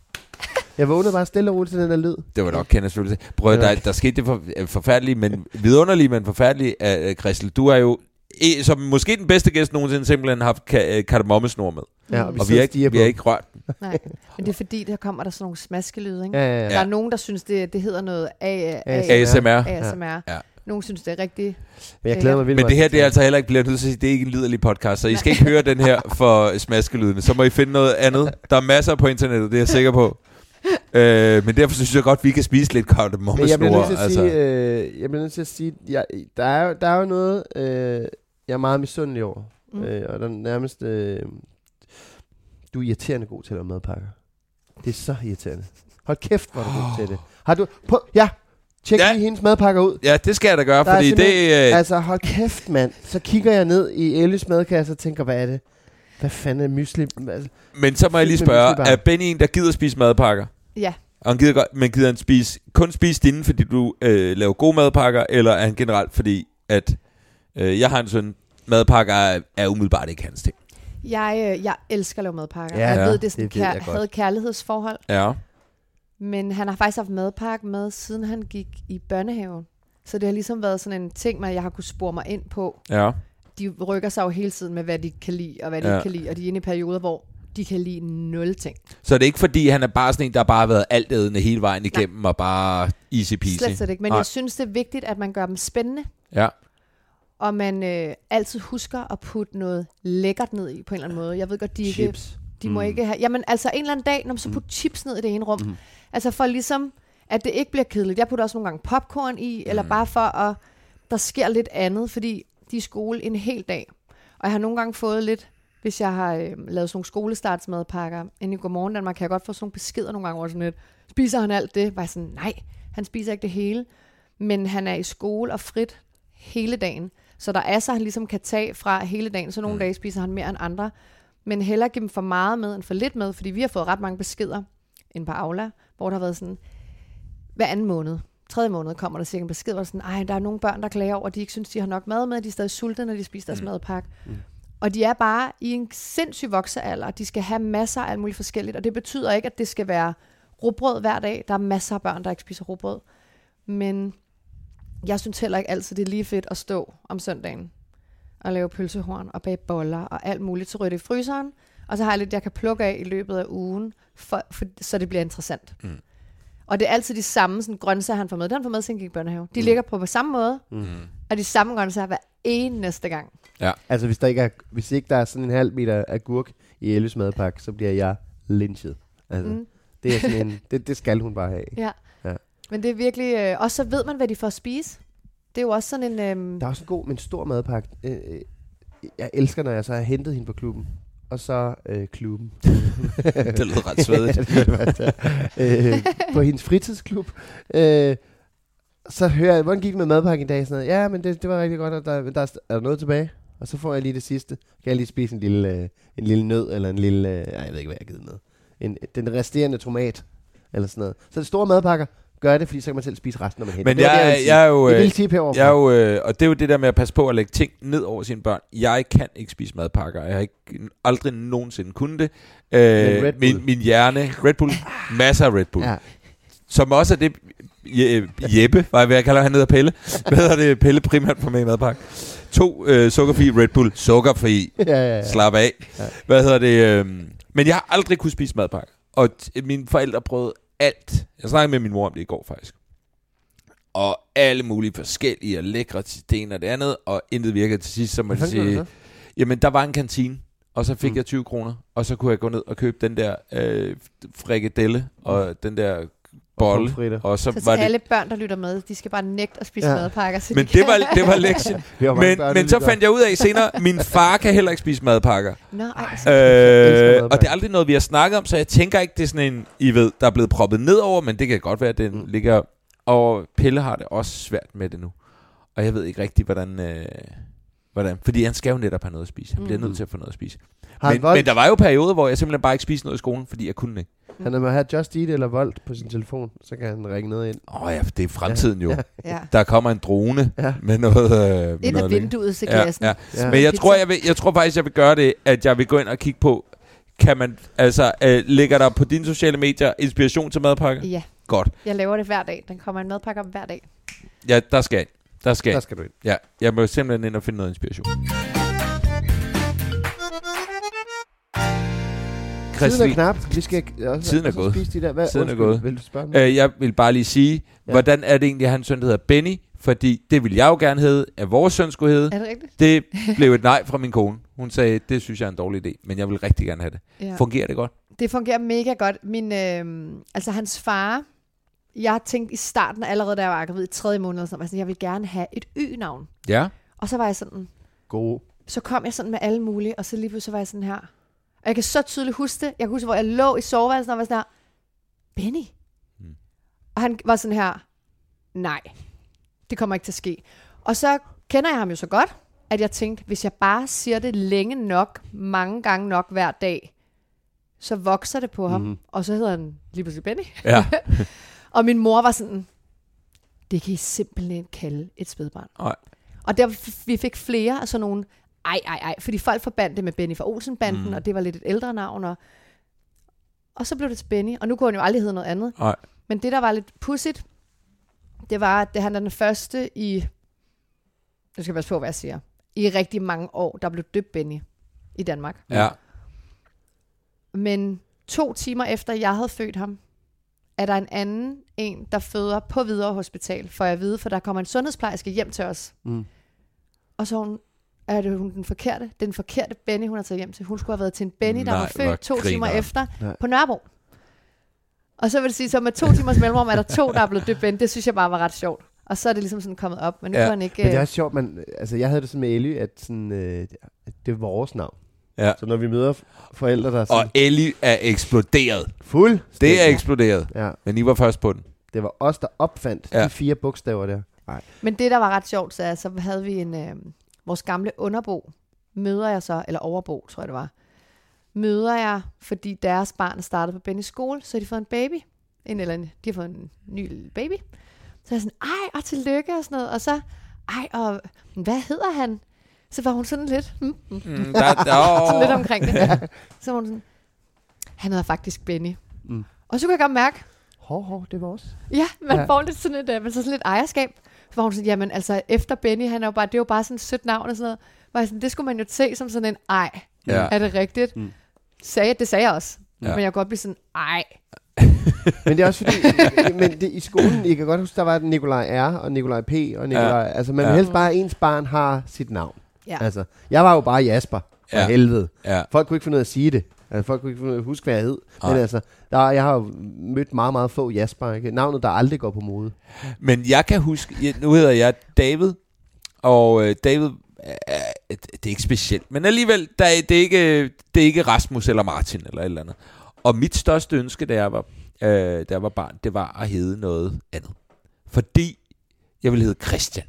Jeg vågnede bare stille og roligt til den der lyd. Det var nok Kenneths følelse. Prøv, Ja. der, der skete det for, øh, forfærdelige, men vidunderlige, men forfærdelige, uh, Christel. Du er jo e, som måske den bedste gæst nogensinde simpelthen haft ka- kardemommesnor med. Ja, og vi, Og vi har ikke, vi har ikke rørt den. Nej, men det er fordi, der kommer der sådan nogle smaskelyde, ikke? Ja, ja, ja. Der er nogen, der synes, det, det hedder noget A- A- ASMR. ASMR. Ja. Nogen synes, det er rigtig... Men jeg glæder mig vildt Men det her, det er altså heller ikke, bliver nødt til at sige, det er ikke en liderlig podcast, så I skal ikke høre den her for smaskelydene. Så må I finde noget andet. Der er masser på internettet, det er jeg sikker på. Øh, men derfor synes jeg godt, vi kan spise lidt Men jeg bliver nødt kardemommesnore. til at Altså. sige, øh, jeg bliver nødt til at sige, jeg, der, er, jo- der er jo noget, øh, jeg er meget misundelig over. Mm. Øh, og der er nærmest, øh, du er irriterende god til at lave madpakker. Det er så irriterende. Hold kæft, hvor er du god til det. Har du, på, ja, Tjek Ja. lige hendes madpakker ud. Ja, det skal jeg da gøre, Der er fordi det... Øh, Altså, hold kæft, mand. Så kigger jeg ned i Elles madkasse og tænker, hvad er det? Hvad fanden er mysli? Altså, men så må jeg lige spørge, er Benny en, der gider spise madpakker? Ja. Og han gider godt, men gider han spise, kun spise dine, fordi du øh, laver gode madpakker, eller er han generelt, fordi at øh, jeg har en søn, madpakker er, er umiddelbart ikke hans ting. Jeg, øh, jeg elsker at lave madpakker. Ja, jeg ja, ved, det er sådan det ved kær- jeg havde kærlighedsforhold. Ja. Men han har faktisk haft madpakke med, siden han gik i børnehaven. Så det har ligesom været sådan en ting, man jeg har kunne spore mig ind på. Ja. De rykker sig jo hele tiden med, hvad de kan lide, og hvad de Ja. ikke kan lide. Og de er inde i perioder, hvor de kan lide nul ting. Så det er ikke fordi, han er bare sådan en, der bare har været altædende hele vejen igennem, og bare easy peasy. Slet, slet ikke. Men Nej. jeg synes, det er vigtigt, at man gør dem spændende. Ja. Og man øh, altid husker at putte noget lækkert ned i på en eller anden måde. Jeg ved godt, de ikke chips. De må mm. ikke have... Jamen altså en eller anden dag, når man så putter chips ned i det ene rum. Mm. Altså for ligesom, at det ikke bliver kedeligt. Jeg putter også nogle gange popcorn i, eller bare for at der sker lidt andet, fordi de er i skole en hel dag. Og jeg har nogle gange fået lidt, hvis jeg har øh, lavet sådan nogle skolestartsmadpakker, inde i Godmorgen Danmark, kan jeg godt få sådan nogle beskeder nogle gange over sådan lidt, spiser han alt det? Var jeg sådan, nej, han spiser ikke det hele. Men han er i skole og frit hele dagen. Så der er så, han ligesom kan tage fra hele dagen. Så nogle mm. dage spiser han mere end andre. Men hellere give dem for meget med end for lidt med, fordi vi har fået ret mange beskeder ind på Aula, hvor der har været sådan, hver anden måned, tredje måned kommer der cirka en besked, hvor der er sådan, ej, der er nogle børn, der klager over, at de ikke synes, de har nok mad med, at de er stadig sultne, når de spiser deres mm. madpakke. Mm. Og de er bare i en sindssyg voksealder, de skal have masser af alt muligt forskelligt, og det betyder ikke, at det skal være rugbrød hver dag. Der er masser af børn, der ikke spiser rugbrød. Men jeg synes heller ikke altid, det er lige fedt at stå om søndagen og lave pølsehorn og bage boller og alt muligt, så ryger det i fryseren, og så har jeg lidt, jeg kan plukke af i løbet af ugen, for, for, så det bliver interessant. Mm. Og det er altid de samme sådan, grøntsager, han får med. Den får med, siden han gik i børnehave. De mm. ligger på på samme måde, mm. og de samme grøntsager hver eneste gang. Altså, hvis der ikke er, hvis ikke der er sådan en halv meter agurk i Elles madpakke, så bliver jeg lynchet. Altså, Mm. det, er sådan en, det, det skal hun bare have. Ja. Ja. Men det er virkelig... Øh, og så ved man, hvad de får at spise. Det er jo også sådan en... Øh, Der er også en god, men stor madpakke. Øh, øh, jeg elsker, når jeg så har hentet hende på klubben. Og så øh, klubben. [LAUGHS] det lyder ret svedigt. Ja, [LAUGHS] det det øh, på hendes fritidsklub. Øh, så hører jeg, hvordan gik det med madpakken i dag? Sådan noget. Ja, men det, det var rigtig godt, og der, der er, er der noget tilbage. Og så får jeg lige det sidste. Kan jeg lige spise en lille, øh, en lille nød, eller en lille, øh, ej, jeg ved ikke, hvad jeg har givet med. En, den resterende tomat, eller sådan noget. Så det store madpakker, gør det, fordi så kan man selv spise resten, når man henter. Men Det var det, jeg, jeg, er jo... sige. Et øh, tip herovre. Jeg er jo, øh, og det er jo det der med at passe på at lægge ting ned over sine børn. Jeg kan ikke spise madpakker. Jeg har ikke, aldrig nogensinde kunnet det. Øh, min, min hjerne, Red Bull, masser af Red Bull. Ja. Som også er det, Je- Jeppe, var jeg ved at kalde han hedder Pelle. Hvad hedder det? Pelle primært på med i madpakke. To øh, sukkerfri Red Bull. Sukkerfri. ja, ja, ja. Slap af. Ja. Hvad hedder det? Øh, men jeg har aldrig kunne spise madpakker. Og t- mine forældre prøvede alt. Jeg snakkede med min mor om det i går faktisk. Og alle mulige forskellige og lækre til det ene og det andet. Og intet virkede til sidst, så må Hvad jeg sige... Jamen, der var en kantine. Og så fik Mm. jeg 20 kroner. Og så kunne jeg gå ned og købe den der øh, frikadelle og den der bolle. pomfritter. Og så så var til alle det... børn, der lytter med, de skal bare nægte at spise Ja. madpakker. Så Men de det kan- var, det var lektien. [LAUGHS] Mange Men, børn, men så fandt jeg ud af senere, min far kan heller ikke spise madpakker. Nå, ej, så Øh, og det er aldrig noget, vi har snakket om, så jeg tænker ikke, det er sådan en, I ved, der er blevet proppet nedover, men det kan godt være, at den mm. ligger... Og Pelle har det også svært med det nu. Og jeg ved ikke rigtig, hvordan... Øh, hvordan fordi han skal jo netop have noget at spise. Han bliver Mm. nødt til at få noget at spise. Har Men, men der var jo perioder, hvor jeg simpelthen bare ikke spiste noget i skolen, fordi jeg kunne ikke. Han må have Just Eat eller Volt på sin telefon, så kan han ringe noget ind. Åh oh, ja, det er fremtiden jo. Ja. ja. Der kommer en drone Ja. med noget... Øh, med Ind lækkert. vinduet til Ja, klassen. ja. Ja. Men jeg tror, jeg, vil, jeg tror faktisk, jeg vil gøre det, at jeg vil gå ind og kigge på, kan man, altså, øh, ligger der på dine sociale medier inspiration til madpakke? Ja, Godt. jeg laver det hver dag. Den kommer en madpakke op hver dag. Ja, der skal. Der skal Der jeg. skal du ind. Ja, jeg må simpelthen ind og finde noget inspiration. Tiden er knap. Vi skal også, Tiden er også gået. Spise de der. Hvad, Tiden er undskyld, gået. Vil du spørge mig? øh, jeg vil bare lige sige, ja. Hvordan er det egentlig, at hans søn der hedder Benny? Fordi det vil jeg jo gerne hedde, at vores søn skulle hedde. Er det rigtigt? Det [LAUGHS] blev et nej fra min kone. Hun sagde, det synes jeg er en dårlig idé, men jeg vil rigtig gerne have det. Ja. Fungerer det godt? Det fungerer mega godt. Min, øh, altså hans far, jeg tænkte i starten, allerede da jeg var gravid i tredje måned, så var jeg sådan, jeg vil gerne have et Y-navn. Ja. Og så var jeg sådan, God. så kom jeg sådan med alle mulige, og så lige pludselig var jeg sådan her. Og jeg kan så tydeligt huske det. Jeg kan huske, hvor jeg lå i soveværelsen og var sådan her, Benny. Mm. Og han var sådan her, nej, det kommer ikke til at ske. Og så kender jeg ham jo så godt, at jeg tænkte, hvis jeg bare siger det længe nok, mange gange nok hver dag, så vokser det på ham, mm-hmm. og så hedder han lige pludselig Benny. Ja. [LAUGHS] Og min mor var sådan, det kan I simpelthen ikke kalde et spædbarn. Nej. Og der vi fik flere af sådan nogle, ej, ej, ej, fordi folk forbandt det med Benny fra Olsenbanden, Mm. og det var lidt et ældre navn, og, og så blev det til Benny, og nu kunne han jo aldrig hedde noget andet. Nej. Men det, der var lidt pudsigt, det var, at det, han er den første i, nu skal jeg passe på, hvad jeg siger, i rigtig mange år, der blev døbt Benny i Danmark. Ja. Men to timer efter jeg havde født ham, er der en anden en, der føder på videre hospital, for jeg vide, for der kommer en sundhedsplejerske hjem til os. Mm. Og så er hun, er det hun den forkerte? Er den forkerte Benny, hun har taget hjem til. Hun skulle have været til en Benny, der Nej, var født to timer grineren. efter Nej. på Nørrebro. Og så vil det sige, så med to timers mellemrum er der to, der er blevet døbt Benny. Det synes jeg bare var ret sjovt. Og så er det ligesom sådan kommet op, men nu Ja. kan han ikke... Men det er øh, også sjovt, man, altså jeg havde det sådan med Ellie, at sådan, øh, det er vores navn. Ja. Så når vi møder forældre, der er Og sådan Ellie er eksploderet. fuld, Det er eksploderet. Ja, Men I var først på den. det var os, der opfandt Ja. ja. de fire bogstaver der. Nej. Men det, der var ret sjovt, så, er, så havde vi en... Øh, vores gamle underbo, møder jeg så, eller overbo, tror jeg det var, møder jeg, fordi deres barn startede på Bennys skole, så har de fået en baby. En, eller en, de har fået en ny lille baby. Så er jeg sådan, ej, og tillykke og sådan noget. Og så, ej, og hvad hedder han? Så var hun sådan lidt, hmm, Mm, der, der, [LAUGHS] sådan lidt omkring det. Så var hun sådan, han hedder faktisk Benny. Mm. Og så kunne jeg godt mærke, Hov, hov, det var os. Ja, man Ja. får lidt sådan et, man så sådan lidt ejerskab. Så var hun sådan, jamen altså efter Benny, han er jo bare, det er jo bare sådan et sødt navn og sådan noget. Var jeg sådan, det skulle man jo se som sådan en, ej, Ja. er det rigtigt? Mm. Sagde, det sagde jeg også. Ja. Ja. Men jeg kunne godt blive sådan, ej. [LAUGHS] Men det er også fordi, men det, i skolen, I kan godt huske, der var Nikolaj R. og Nikolaj P. og Nikolaj, ja. altså man Ja. vil helst bare, at ens barn har sit navn. Ja. Altså, jeg var jo bare Jasper, for Ja. helvede. Ja. Folk kunne ikke finde ud af at sige det. Altså, folk kunne ikke finde ud af at huske, hvad jeg hed. Men altså, der, jeg har jo mødt meget, meget få Jasper. Ikke? Navnet, der aldrig går på mode. Men jeg kan huske, jeg, nu hedder jeg David, og øh, David, øh, det er ikke specielt, men alligevel, der, er- det, er ikke, det er ikke Rasmus eller Martin eller et eller andet. Og mit største ønske, da jeg var, øh, da jeg var barn, det var at hedde noget andet. Fordi jeg ville hedde Christian.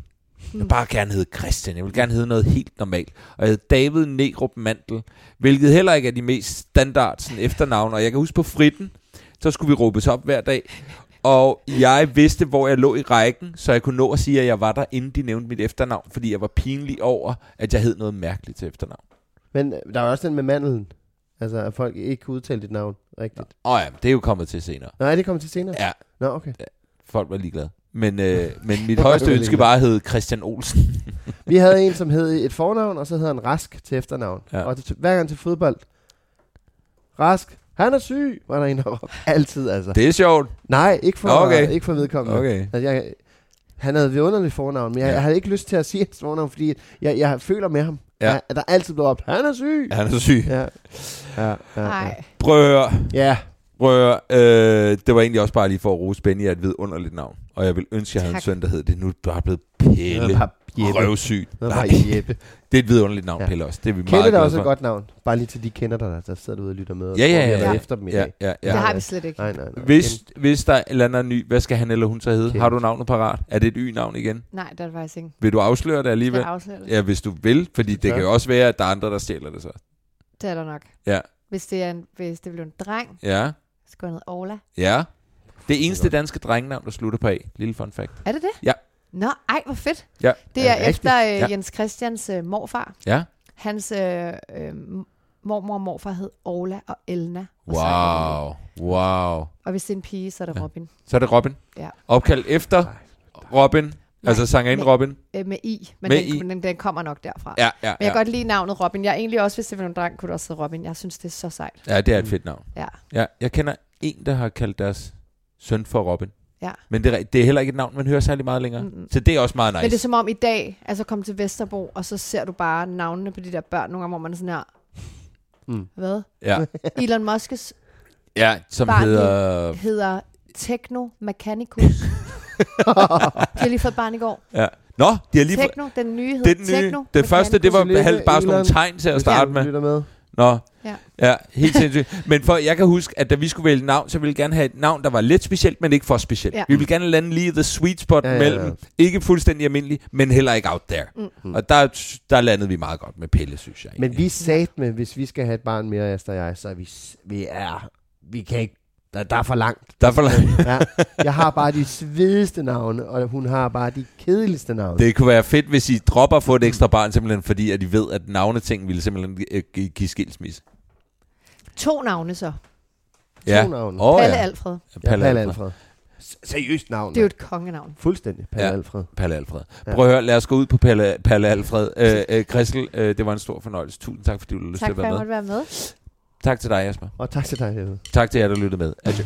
Jeg vil bare gerne hedde Christian. Jeg vil gerne hedde noget helt normalt. Og jeg hed David Negrup Mantel, hvilket heller ikke er de mest standard sådan, efternavne. Og jeg kan huske på fritten, så skulle vi råbes op hver dag. Og jeg vidste, hvor jeg lå i rækken, så jeg kunne nå at sige, at jeg var der, inden de nævnte mit efternavn, fordi jeg var pinlig over, at jeg hed noget mærkeligt til efternavn. Men øh, der er jo også den med mandelen. Altså, at folk ikke kan udtale dit navn rigtigt. Og ja, det er jo kommet til senere. Nå, er det kommet til senere? Ja, Nå, okay. folk var ligeglade. Men, øh, [LAUGHS] men mit højeste ønske var at hedde Christian Olsen. [LAUGHS] Vi havde en, som hed et fornavn, og så hed han Rask til efternavn. Ja. Og til, hver gang til fodbold. Rask. Han er syg, var der en, der råbte. Altid, altså. Det er sjovt. Nej, ikke for, Okay. ikke for vedkommende. Okay. Altså, jeg, han havde et vidunderligt fornavn, men jeg, Ja. jeg havde ikke lyst til at sige hans fornavn, fordi jeg, jeg føler med ham. Ja. At der altid blev op, han er syg. Ja. Han er syg. Ja. Ja, ja, ja. Prøv at høre. ja. Prøv at høre. Øh, det var egentlig også bare lige for at rose Benny af et vidunderligt navn. Og jeg vil ønske, jeg havde en Tak. søn, der hed det. Nu er bare blevet pille bare Jeppe. røvsyg. Nej, Jeppe. [LAUGHS] det er et vidunderligt navn, Ja. Pelle også. Det er vi Kender meget det glade også for. et godt navn? Bare lige til de kender dig, der, der sidder derude og lytter med. og Ja, ja, ja. Ja. efter dem i Ja, dag. ja, Det ja. har vi slet ikke. Nej, nej, nej. Hvis, hvis der er en eller anden ny, hvad skal han eller hun så hedde? Kent. Har du navnet parat? Er det et y-navn igen? Nej, det er det faktisk ikke. Vil du afsløre det Skal alligevel? jeg afsløre det? Ja, hvis du vil, fordi det Ja. kan jo også være, at der er andre, der stjæler det så. Det er der nok. Ja. Hvis det, er en, hvis det bliver en dreng, Ja, så går jeg ned Ola. ja. Det eneste danske drengenavn, der slutter på A. Lille fun fact. Er det det? Ja. Nå, ej, hvor fedt. Ja. Det er, Er det efter øh, Ja. Jens Christians øh, morfar. Ja. Hans øh, øh, mormor og morfar hed Ola og Elna. og Wow. Wow. Og hvis det er en pige, så er det Ja. Robin. Så er det Robin. Ja. Opkald efter Robin. Altså sangerinden med- Robin. Øh, med I. Men Med den, I. men den, den kommer nok derfra. Ja, ja, Men jeg ja. kan godt lide navnet Robin. Jeg er egentlig også, hvis det var en dreng, kunne det også hedde Robin. Jeg synes, det er så sejt. Ja, det er et fedt navn. Ja. Ja, jeg kender en, der har kaldt deres søn for Robin. Ja. Men det er, det er heller ikke et navn, man hører særlig meget længere. Mm-mm. Så det er også meget nice. Men det er som om i dag, altså komme til Vesterbro, og så ser du bare navnene på de der børn, nogle gange, hvor man er sådan her, Mm. hvad? Ja, Elon Musk's ja som Barn hedder... hedder Techno Mechanicus. [LAUGHS] de har lige fået et barn i går. Ja. Nå, de har lige fået... Techno, den nye er den nye. Techno Det første, det var bare sådan nogle tegn til at starte med. med. Nå, Ja. ja, helt sindssygt. Men for, jeg kan huske, at da vi skulle vælge navn, så ville vi gerne have et navn, der var lidt specielt, men ikke for specielt. Ja. Vi ville gerne lande lige the sweet spot Ja, ja, ja, mellem, ikke fuldstændig almindelig, men heller ikke out there. Mm. Og der, der landede vi meget godt med Pelle, synes jeg. Men egentlig. vi sagde med, hvis vi skal have et barn mere, Esther og jeg, så er vi, vi er, vi kan ikke, der, der er for langt. Der er for langt. [LAUGHS] Ja. Jeg har bare de svedigste navne, og hun har bare de kedeligste navne. Det kunne være fedt, hvis I dropper at få et ekstra barn, simpelthen fordi, at I ved, at navneting ville simpelthen øh, gi- give skilsmisse. To navne så. Ja. navne. Åh, Palle ja. Alfred. Ja, Palle, Palle Alfred. Alfred. Seriøst navn. Det er jo et kongenavn. Fuldstændig, Palle Ja. Alfred. Palle Alfred. Ja. Prøv at høre, lad os gå ud på Palle, Palle Alfred. Øh, øh, Christel, øh, det var en stor fornøjelse. Tusind tak, fordi du lyst til Tak at for, at jeg være måtte med. være med. Tak til dig, Jasper. Og tak til dig, Jeppe. Tak til jer, der lyttede med. Adieu.